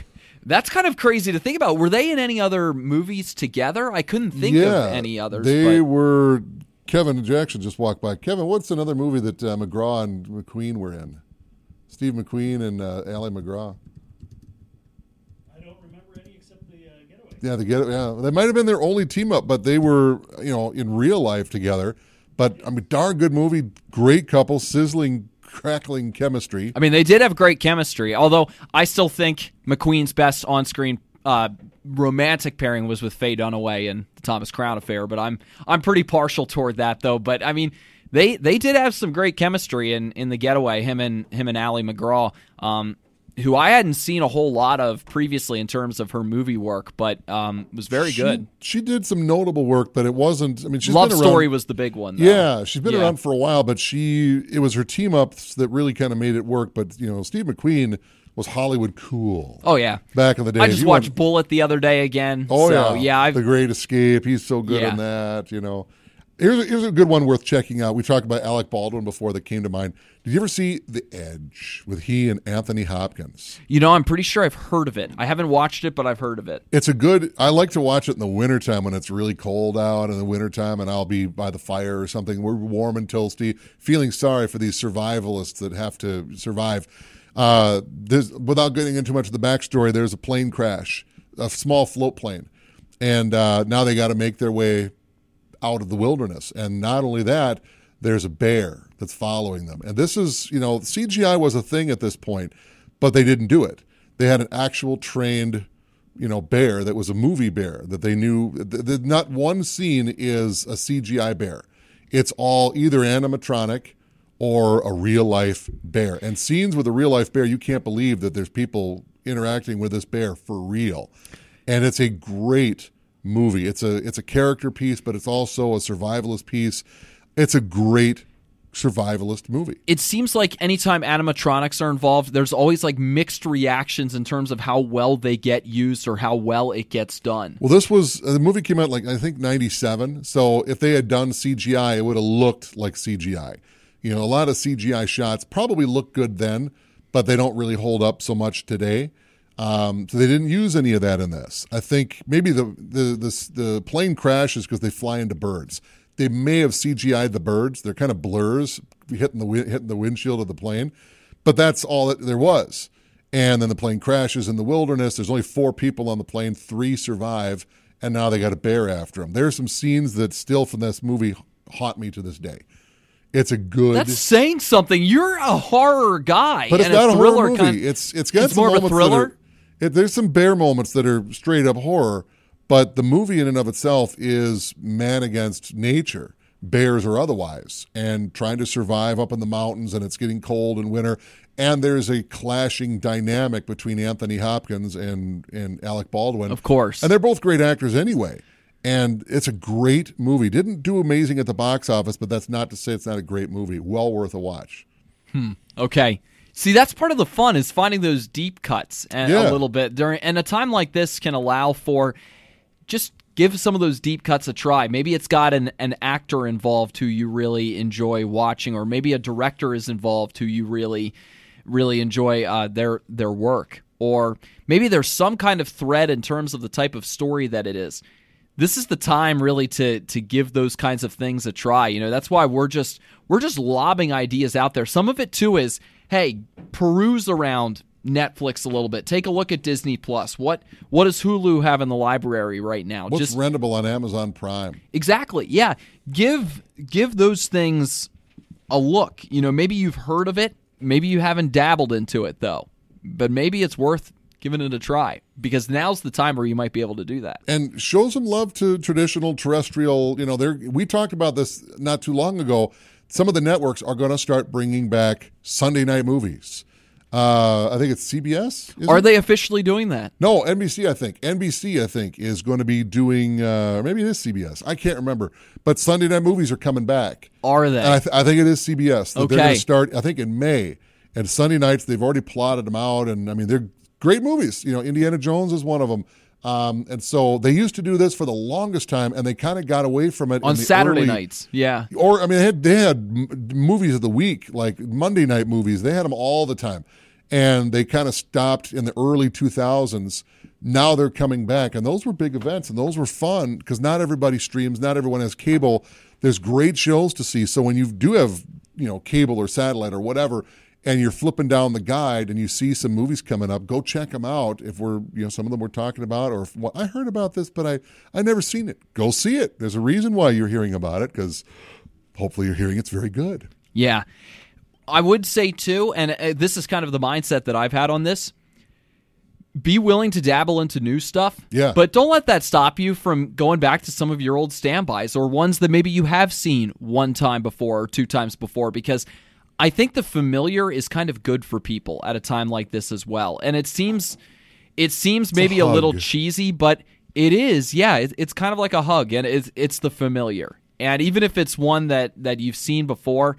that's kind of crazy to think about were they in any other movies together i couldn't think yeah, of any others They but were. Kevin Jackson just walked by. Kevin, what's another movie that uh, McGraw and McQueen were in? Steve McQueen and uh, Ali McGraw. I don't remember any except the uh, getaway. Yeah, they get yeah. They might have been their only team up, but they were you know in real life together. But I mean, darn good movie, great couple, sizzling, crackling chemistry. I mean, they did have great chemistry. Although I still think McQueen's best on-screen uh, romantic pairing was with Faye Dunaway and the Thomas Crown affair. But I'm I'm pretty partial toward that though. But I mean, they they did have some great chemistry in in the Getaway. Him and him and Ali McGraw. Um, who I hadn't seen a whole lot of previously in terms of her movie work, but um, was very She- good. She did some notable work, but it wasn't. I mean, she's Love been around, Story was the big one. Though. Yeah, she's been Yeah. around for a while, but she it was her team ups that really kind of made it work. But you know, Steve McQueen was Hollywood cool Oh yeah. back in the day. I just watched want- Bullitt the other day again. Oh so, yeah, yeah. I've, The Great Escape. He's so good Yeah. in that. You know, here's a, here's a good one worth checking out. We talked about Alec Baldwin before that came to mind. Did you ever see The Edge with he and Anthony Hopkins? you know, I'm pretty sure I've heard of it. I haven't watched it, but I've heard of it. It's a good. I like to watch it in the wintertime when it's really cold out in the wintertime, and I'll be by the fire or something. We're warm and toasty, feeling sorry for these survivalists that have to survive. Uh, there's, without getting into much of the backstory, there's a plane crash, a small float plane, and uh, now they got to make their way out of the wilderness. And not only that, there's a bear that's following them. And this is, you know, CGI was a thing at this point, but they didn't do it. They had an actual trained, you know, bear that was a movie bear that they knew. th- th- Not one scene is a CGI bear. It's all either animatronic or a real life bear. And scenes with a real life bear, you can't believe that there's people interacting with this bear for real. And it's a great movie. It's a it's a character piece, but it's also a survivalist piece. It's a great survivalist movie. It seems like anytime animatronics are involved, there's always like mixed reactions in terms of how well they get used or how well it gets done. Well, this was uh, the movie came out like I think '97. So if they had done CGI, it would have looked like CGI. You know, a lot of CGI shots probably look good then, but they don't really hold up so much today. Um, so they didn't use any of that in this. I think maybe the the the, the plane crashes because they fly into birds. They may have CGI'd the birds. They're kind of blurs hitting the hitting the windshield of the plane, but that's all that there was. And then the plane crashes in the wilderness. There's only four people on the plane. Three survive, and now they got a bear after them. There's some scenes that still from this movie haunt me to this day. It's a good, That's saying something. You're a horror guy, but it's and not a, thriller horror movie. kind- it's it's got It's more of a thriller? It, there's some bear moments that are straight up horror, but the movie in and of itself is man against nature, bears or otherwise, and trying to survive up in the mountains, and it's getting cold in winter. And there's a clashing dynamic between Anthony Hopkins and and Alec Baldwin, Of course. and they're both great actors anyway. And it's a great movie. Didn't do amazing at the box office, but that's not to say it's not a great movie. Well worth a watch. Hmm. Okay. See, that's part of the fun is finding those deep cuts and Yeah. a little bit during and a time like this can allow for just give some of those deep cuts a try. Maybe it's got an, an actor involved who you really enjoy watching, or maybe a director is involved who you really really enjoy uh, their their work, or maybe there's some kind of thread in terms of the type of story that it is. This is the time really to to give those kinds of things a try. You know, that's why we're just we're just lobbing ideas out there. Some of it too is, hey, peruse around Netflix a little bit. Take a look at Disney Plus. What what does Hulu have in the library right now? What's just rentable on Amazon Prime? Exactly. Yeah. Give give those things a look. You know, maybe you've heard of it, maybe you haven't dabbled into it though. But maybe it's worth giving it a try because now's the time where you might be able to do that. and show some love to traditional terrestrial. You know, there we talked about this not too long ago. Some of the networks are going to start bringing back Sunday night movies. Uh, I think it's CBS. Are it? they officially doing that? No, NBC. I think NBC. I think is going to be doing. Uh, maybe it is CBS. I can't remember. But Sunday night movies are coming back. Are they? I, th- I think it is CBS. that They're going to start. I think in May. And Sunday nights they've already plotted them out, and I mean they're great movies. You know, Indiana Jones is one of them. Um, and so they used to do this for the longest time, and they kind of got away from it On in the Saturday early- nights. Yeah. Or I mean, they had they had movies of the week, like Monday night movies. They had them all the time, and they kind of stopped in the early 2000s. Now they're coming back, and those were big events, and those were fun because not everybody streams, not everyone has cable. There's great shows to see. So when you do have you know cable or satellite or whatever, and you're flipping down the guide and you see some movies coming up, go check them out. If we're you know some of them we're talking about, or if, well, I heard about this, but I I never seen it. Go see it. There's a reason why you're hearing about it because hopefully you're hearing it's very good. Yeah. I would say too, and uh, this is kind of the mindset that I've had on this. Be willing to dabble into new stuff. Yeah. But don't let that stop you from going back to some of your old standbys or ones that maybe you have seen one time before or two times before because I think the familiar is kind of good for people at a time like this as well. And it seems it seems maybe a, little cheesy, but it is. Yeah, it, it's kind of like a hug and it's it's the familiar. And even if it's one that that you've seen before,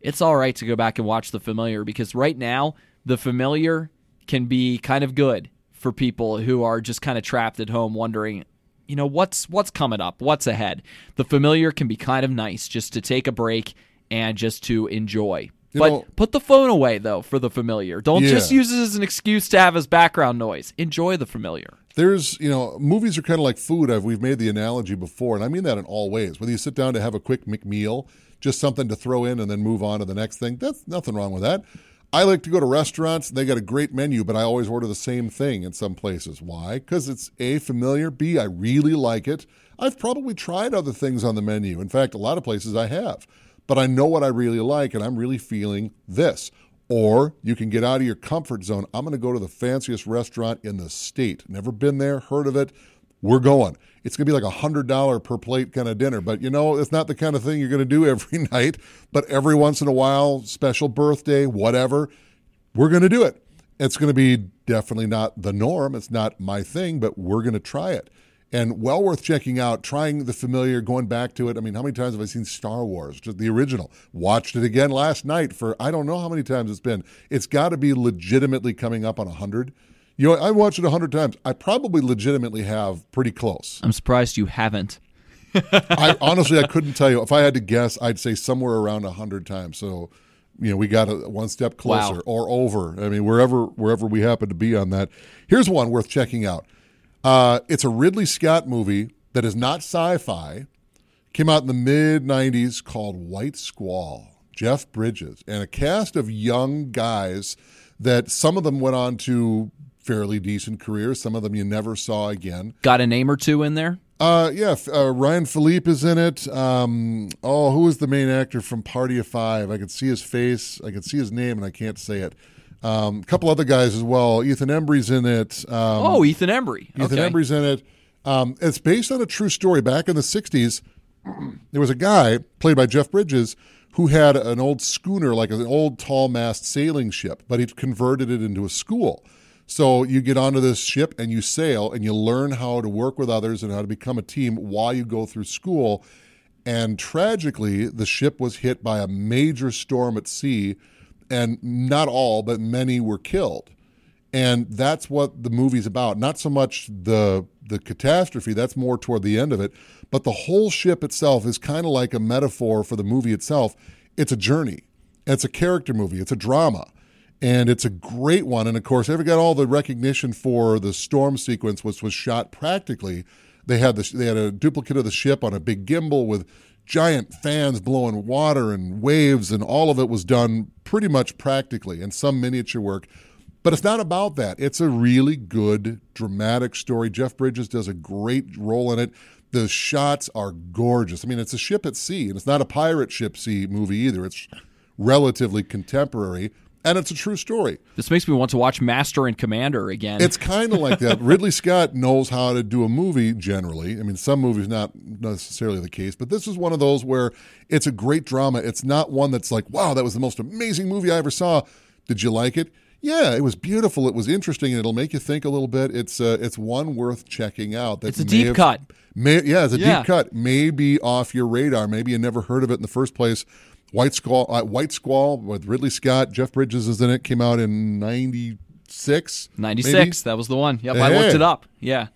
it's all right to go back and watch the familiar because right now the familiar can be kind of good for people who are just kind of trapped at home wondering you know what's what's coming up what's ahead the familiar can be kind of nice just to take a break and just to enjoy You but know- put the phone away though for the familiar don't just use it as an excuse to have as background noise enjoy the familiar There's, you know, movies are kind of like food. I've, we've made the analogy before, and I mean that in all ways. Whether you sit down to have a quick McMeal, just something to throw in and then move on to the next thing, that's nothing wrong with that. I like to go to restaurants. They got a great menu, but I always order the same thing in some places. Why? Because it's A, familiar, B, I really like it. I've probably tried other things on the menu. In fact, a lot of places I have. But I know what I really like, and I'm really feeling this. Or you can get out of your comfort zone. I'm going to go to the fanciest restaurant in the state. Never been there, heard of it. We're going. It's going to be like a $100 per plate kind of dinner. But you know, it's not the kind of thing you're going to do every night. But every once in a while, special birthday, whatever, we're going to do it. It's going to be definitely not the norm. It's not my thing, but we're going to try it. And well worth checking out, trying the familiar, going back to it. I mean, how many times have I seen Star Wars, just the original? Watched it again last night for I don't know how many times it's been. It's got to be legitimately coming up on a 100. You know, I watched it a 100 times. I probably legitimately have pretty close. i'm surprised you haven't I honestly I couldn't tell you. If I had to guess, I'd say somewhere around a 100 times. So, you know, we got a, one step closer Wow. or over. I mean, wherever wherever we happen to be on that. Here's one worth checking out. Uh, it's a Ridley Scott movie that is not sci-fi. Came out in the mid 90s called White Squall. Jeff Bridges and a cast of young guys that some of them went on to fairly decent careers. Some of them you never saw again. got a name or two in there Uh, yeah, uh, Ryan Phillippe is in it. Um, oh, who is the main actor from Party of Five? I can see his face. I can see his name, and I can't say it. Um, a couple other guys as well. Ethan Embry's in it. Um, oh ethan embry Ethan okay. Embry's in it. Um, it's based on a true story. Back in the '60s, there was a guy played by Jeff Bridges who had an old schooner, like an old tall mast sailing ship, but he converted it into a school. So you get onto this ship and you sail and you learn how to work with others and how to become a team while you go through school. And tragically, the ship was hit by a major storm at sea, and not all, but many were killed. And that's what the movie's about. Not so much the the catastrophe that's more toward the end of it but the whole ship itself is kind of like a metaphor for the movie itself. It's a journey. It's a character movie. It's a drama. And it's a great one. And of course they got all the recognition for the storm sequence which was shot practically. They had the, they had a duplicate of the ship on a big gimbal with giant fans blowing water and waves and all of it was done pretty much practically and some miniature work but it's not about that. It's a really good dramatic story. Jeff Bridges does a great role in it. The shots are gorgeous. I mean, it's a ship at sea, and it's not a pirate ship sea movie either. It's relatively contemporary, and it's a true story. this makes me want to watch master and commander again It's kind of like that. Ridley Scott knows how to do a movie generally. I mean, some movies not necessarily the case, but this is one of those where it's a great drama. It's not one that's like, wow, that was the most amazing movie I ever saw. Did you like it? Yeah, it was beautiful. It was interesting, and it'll make you think a little bit. It's uh, it's one worth checking out. That It's a deep have- cut. May, yeah, it's a Yeah. deep cut. Maybe off your radar. Maybe you never heard of it in the first place. White Squall, uh, White Squall with Ridley Scott. Jeff Bridges is in it. Came out in '96. 96 that was the one yep i looked it up yeah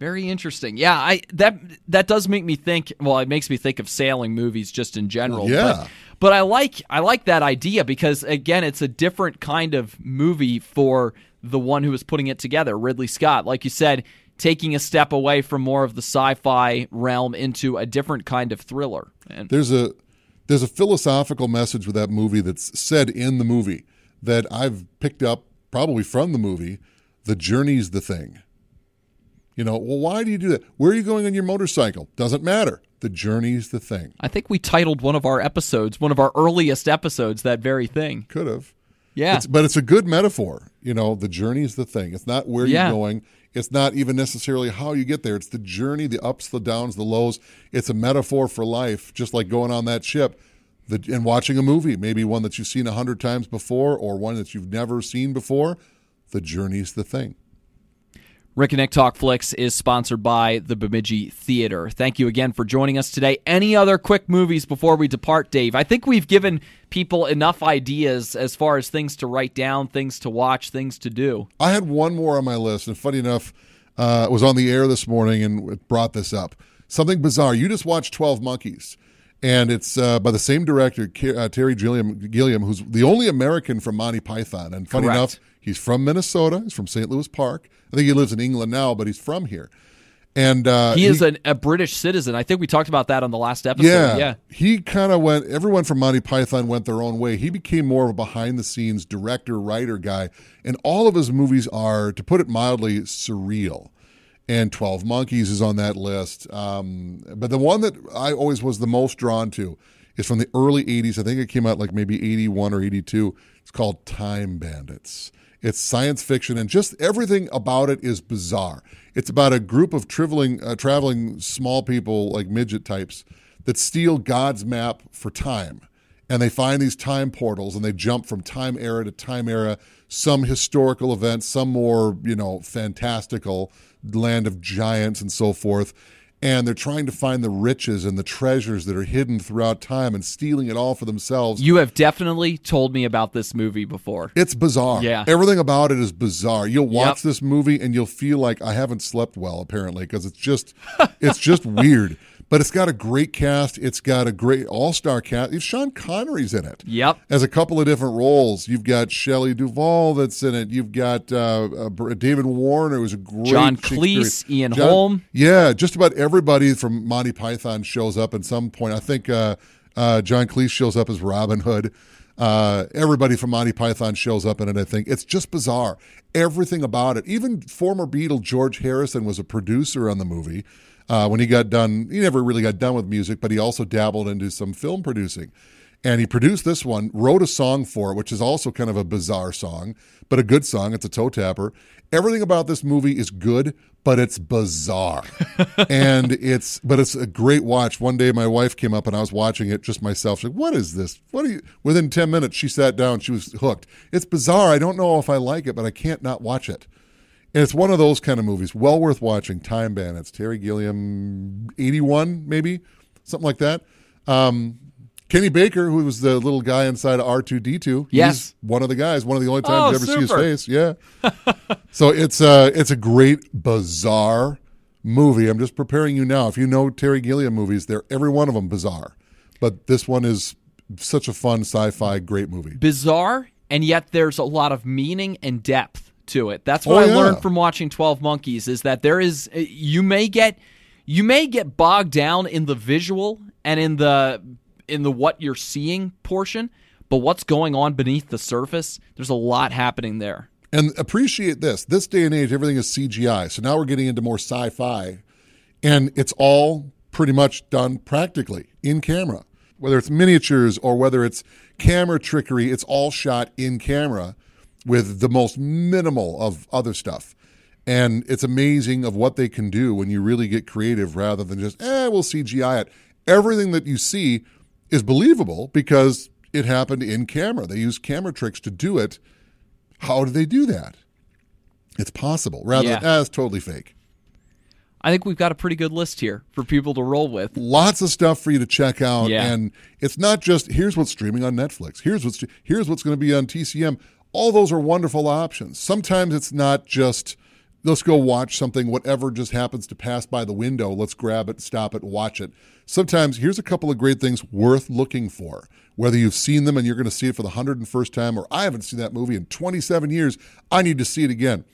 very interesting yeah i that that does make me think well it makes me think of sailing movies just in general Yeah. but, but i like i like that idea because again it's a different kind of movie for the one who is putting it together ridley scott like you said taking a step away from more of the sci-fi realm into a different kind of thriller and There's a there's a philosophical message with that movie that's said in the movie that I've picked up probably from the movie. The journey's the thing. You know, well, why do you do that? Where are you going on your motorcycle? Doesn't matter. The journey's the thing. i think we titled one of our episodes one of our earliest episodes that very thing Could have. yeah It's, but it's a good metaphor. You know, the journey's the thing. It's not where Yeah. you're going. It's not even necessarily how you get there. It's the journey, the ups, the downs, the lows. It's a metaphor for life, just like going on that ship. and watching a movie, maybe one that you've seen a hundred times before or one that you've never seen before, the journey's the thing. Rick and Nick Talk Flicks is sponsored by the Bemidji Theater. Thank you again for joining us today. Any other quick movies before we depart, Dave? I think we've given people enough ideas as far as things to write down, things to watch, things to do. I had one more on my list, and funny enough, uh, it was on the air this morning and it brought this up. Something bizarre. You just watched 12 Monkeys, and it's uh, by the same director, uh, Terry Gilliam, Gilliam, who's the only American from Monty Python. And funny Correct. enough, he's from Minnesota. He's from St. Louis Park. I think he lives in England now, but he's from here. And uh, He is an, a British citizen. I think we talked about that on the last episode. yeah, yeah. He kind of went. Everyone from Monty Python went their own way. He became more of a behind-the-scenes director, writer guy, and all of his movies are, to put it mildly, surreal. And Twelve Monkeys is on that list. Um, but the one that I always was the most drawn to is from the early '80s. I think it came out like maybe '81 or '82. It's called Time Bandits. It's science fiction, and just everything about it is bizarre. It's about a group of traveling, uh, traveling small people, like midget types, that steal God's map for time. And they find these time portals and they jump from time era to time era, some historical events, some more, you know, fantastical, land of giants and so forth. And they're trying to find the riches and the treasures that are hidden throughout time and stealing it all for themselves. You have definitely told me about this movie before. It's bizarre. Yeah. Everything about it is bizarre. You'll watch Yep. this movie and you'll feel like I haven't slept well apparently because it's just it's just weird. But it's got a great cast. It's got a great all-star cast. If Sean Connery's in it. Yep. As a couple of different roles. You've got Shelley Duvall that's in it. You've got uh, uh, David Warner who's a great John Cleese, Ian John- Holm. Yeah, just about everybody from Monty Python shows up at some point. I think uh, uh, John Cleese shows up as Robin Hood. Uh, everybody from Monty Python shows up in it. I think it's just bizarre. Everything about it. Even former Beatle George Harrison was a producer on the movie. Uh, when he got done, he never really got done with music, but he also dabbled into some film producing. And he produced this one, wrote a song for it, which is also kind of a bizarre song, but a good song. It's a toe tapper. Everything about this movie is good, but it's bizarre. and it's, but it's a great watch. One day my wife came up and I was watching it just myself. She's like, what is this? What are you? Within 10 minutes, she sat down. She was hooked. It's bizarre. I don't know if I like it, but I can't not watch it. And it's one of those kind of movies, well worth watching. Time Bandits, Terry Gilliam, 81 maybe, something like that. Um, Kenny Baker, who was the little guy inside of R2D2. Yes. He's one of the guys, one of the only times Oh, you ever see his face. Yeah. so it's uh it's a great, bizarre movie. I'm just preparing you now. If you know Terry Gilliam movies, they're every one of them bizarre. But this one is such a fun sci-fi great movie. bizarre, and yet there's a lot of meaning and depth to it. That's what Oh, I yeah. learned from watching Twelve Monkeys is that there is uh, you may get you may get bogged down in the visual and in the in the what you're seeing portion, but what's going on beneath the surface, there's a lot happening there. And appreciate this. This day and age, everything is CGI. So now we're getting into more sci fi. And it's all pretty much done practically in camera. Whether it's miniatures or whether it's camera trickery, it's all shot in camera with the most minimal of other stuff. And it's amazing of what they can do when you really get creative rather than just, eh, we'll CGI it. Everything that you see is believable because it happened in camera. They use camera tricks to do it. How do they do that? It's possible rather than, Yeah. ah, it's totally fake. I think we've got a pretty good list here for people to roll with. lots of stuff for you to check out Yeah. and it's not just here's what's streaming on netflix here's what's here's what's going to be on tcm all those are wonderful options sometimes it's not just let's go watch something whatever just happens to pass by the window let's grab it stop it watch it sometimes here's a couple of great things worth looking for whether you've seen them and you're going to see it for the 101st time or i haven't seen that movie in 27 years i need to see it again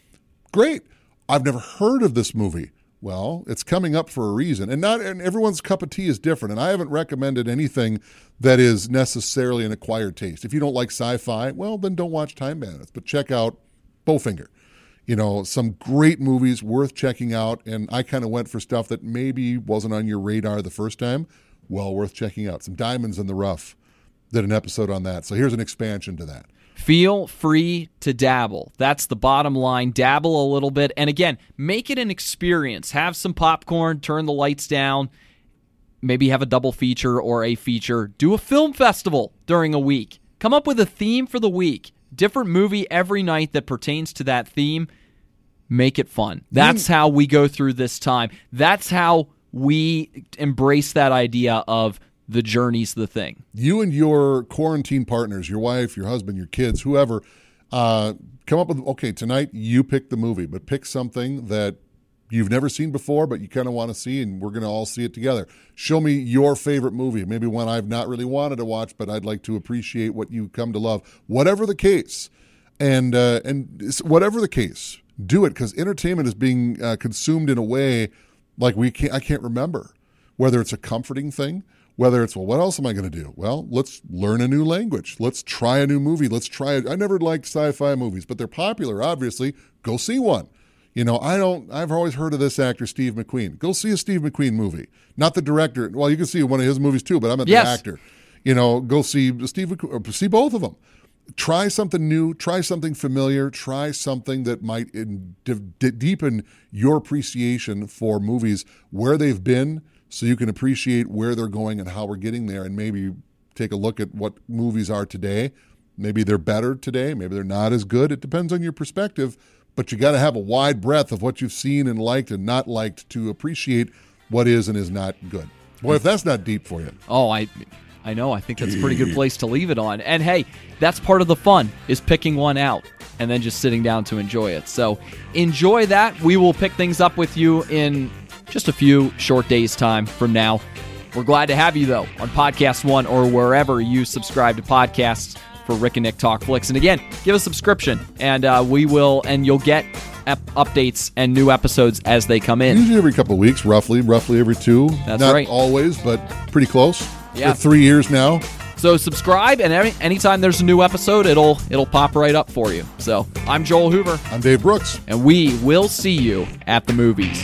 great. I've never heard of this movie. Well, it's coming up for a reason, and not and everyone's cup of tea is different. And I haven't recommended anything that is necessarily an acquired taste. If you don't like sci-fi, well, then don't watch Time Bandits, but check out Bowfinger. You know, some great movies worth checking out. And I kind of went for stuff that maybe wasn't on your radar the first time. Well, worth checking out. Some diamonds in the rough. Did an episode on that. So here's an expansion to that. Feel free to dabble. That's the bottom line. Dabble a little bit. And again, make it an experience. Have some popcorn, turn the lights down, maybe have a double feature or a feature. Do a film festival during a week. Come up with a theme for the week. Different movie every night that pertains to that theme. Make it fun. That's mm. how we go through this time. That's how we embrace that idea of the journey's the thing. You and your quarantine partners, your wife, your husband, your kids, whoever, uh, come up with okay, tonight you pick the movie, but pick something that you've never seen before, but you kind of want to see, and we're going to all see it together. Show me your favorite movie, maybe one I've not really wanted to watch, but I'd like to appreciate what you come to love. Whatever the case, and uh, and whatever the case, do it because entertainment is being uh, consumed in a way like we can't. I can't remember whether it's a comforting thing. Whether it's well, what else am I going to do? Well, let's learn a new language. Let's try a new movie. Let's try. it. I never liked sci-fi movies, but they're popular. Obviously, go see one. You know, I don't. I've always heard of this actor Steve McQueen. Go see a Steve McQueen movie, not the director. Well, you can see one of his movies too, but I'm at Yes. the actor. You know, go see Steve. McQueen, see both of them. Try something new. Try something familiar. Try something that might in, de- de- deepen your appreciation for movies where they've been, so you can appreciate where they're going and how we're getting there, and maybe take a look at what movies are today. Maybe they're better today. Maybe they're not as good. It depends on your perspective. But you got to have a wide breadth of what you've seen and liked and not liked to appreciate what is and is not good. Boy, if that's not deep for you. Oh, I I know. I think that's a pretty good place to leave it on. And hey, that's part of the fun is picking one out and then just sitting down to enjoy it. So, enjoy that. We will pick things up with you in just a few short days time from now. We're glad to have you though on Podcast 1 or wherever you subscribe to podcasts for Rick and Nick Talk Flicks. And again, give a subscription and uh, we will and you'll get ep- updates and new episodes as they come in. Usually every couple of weeks, roughly, roughly every two. That's not right. always, but pretty close. Yeah. For three years now. So subscribe, and any, anytime there's a new episode, it'll it'll pop right up for you. So I'm Joel Hoover, I'm Dave Brooks. and we will see you at the movies.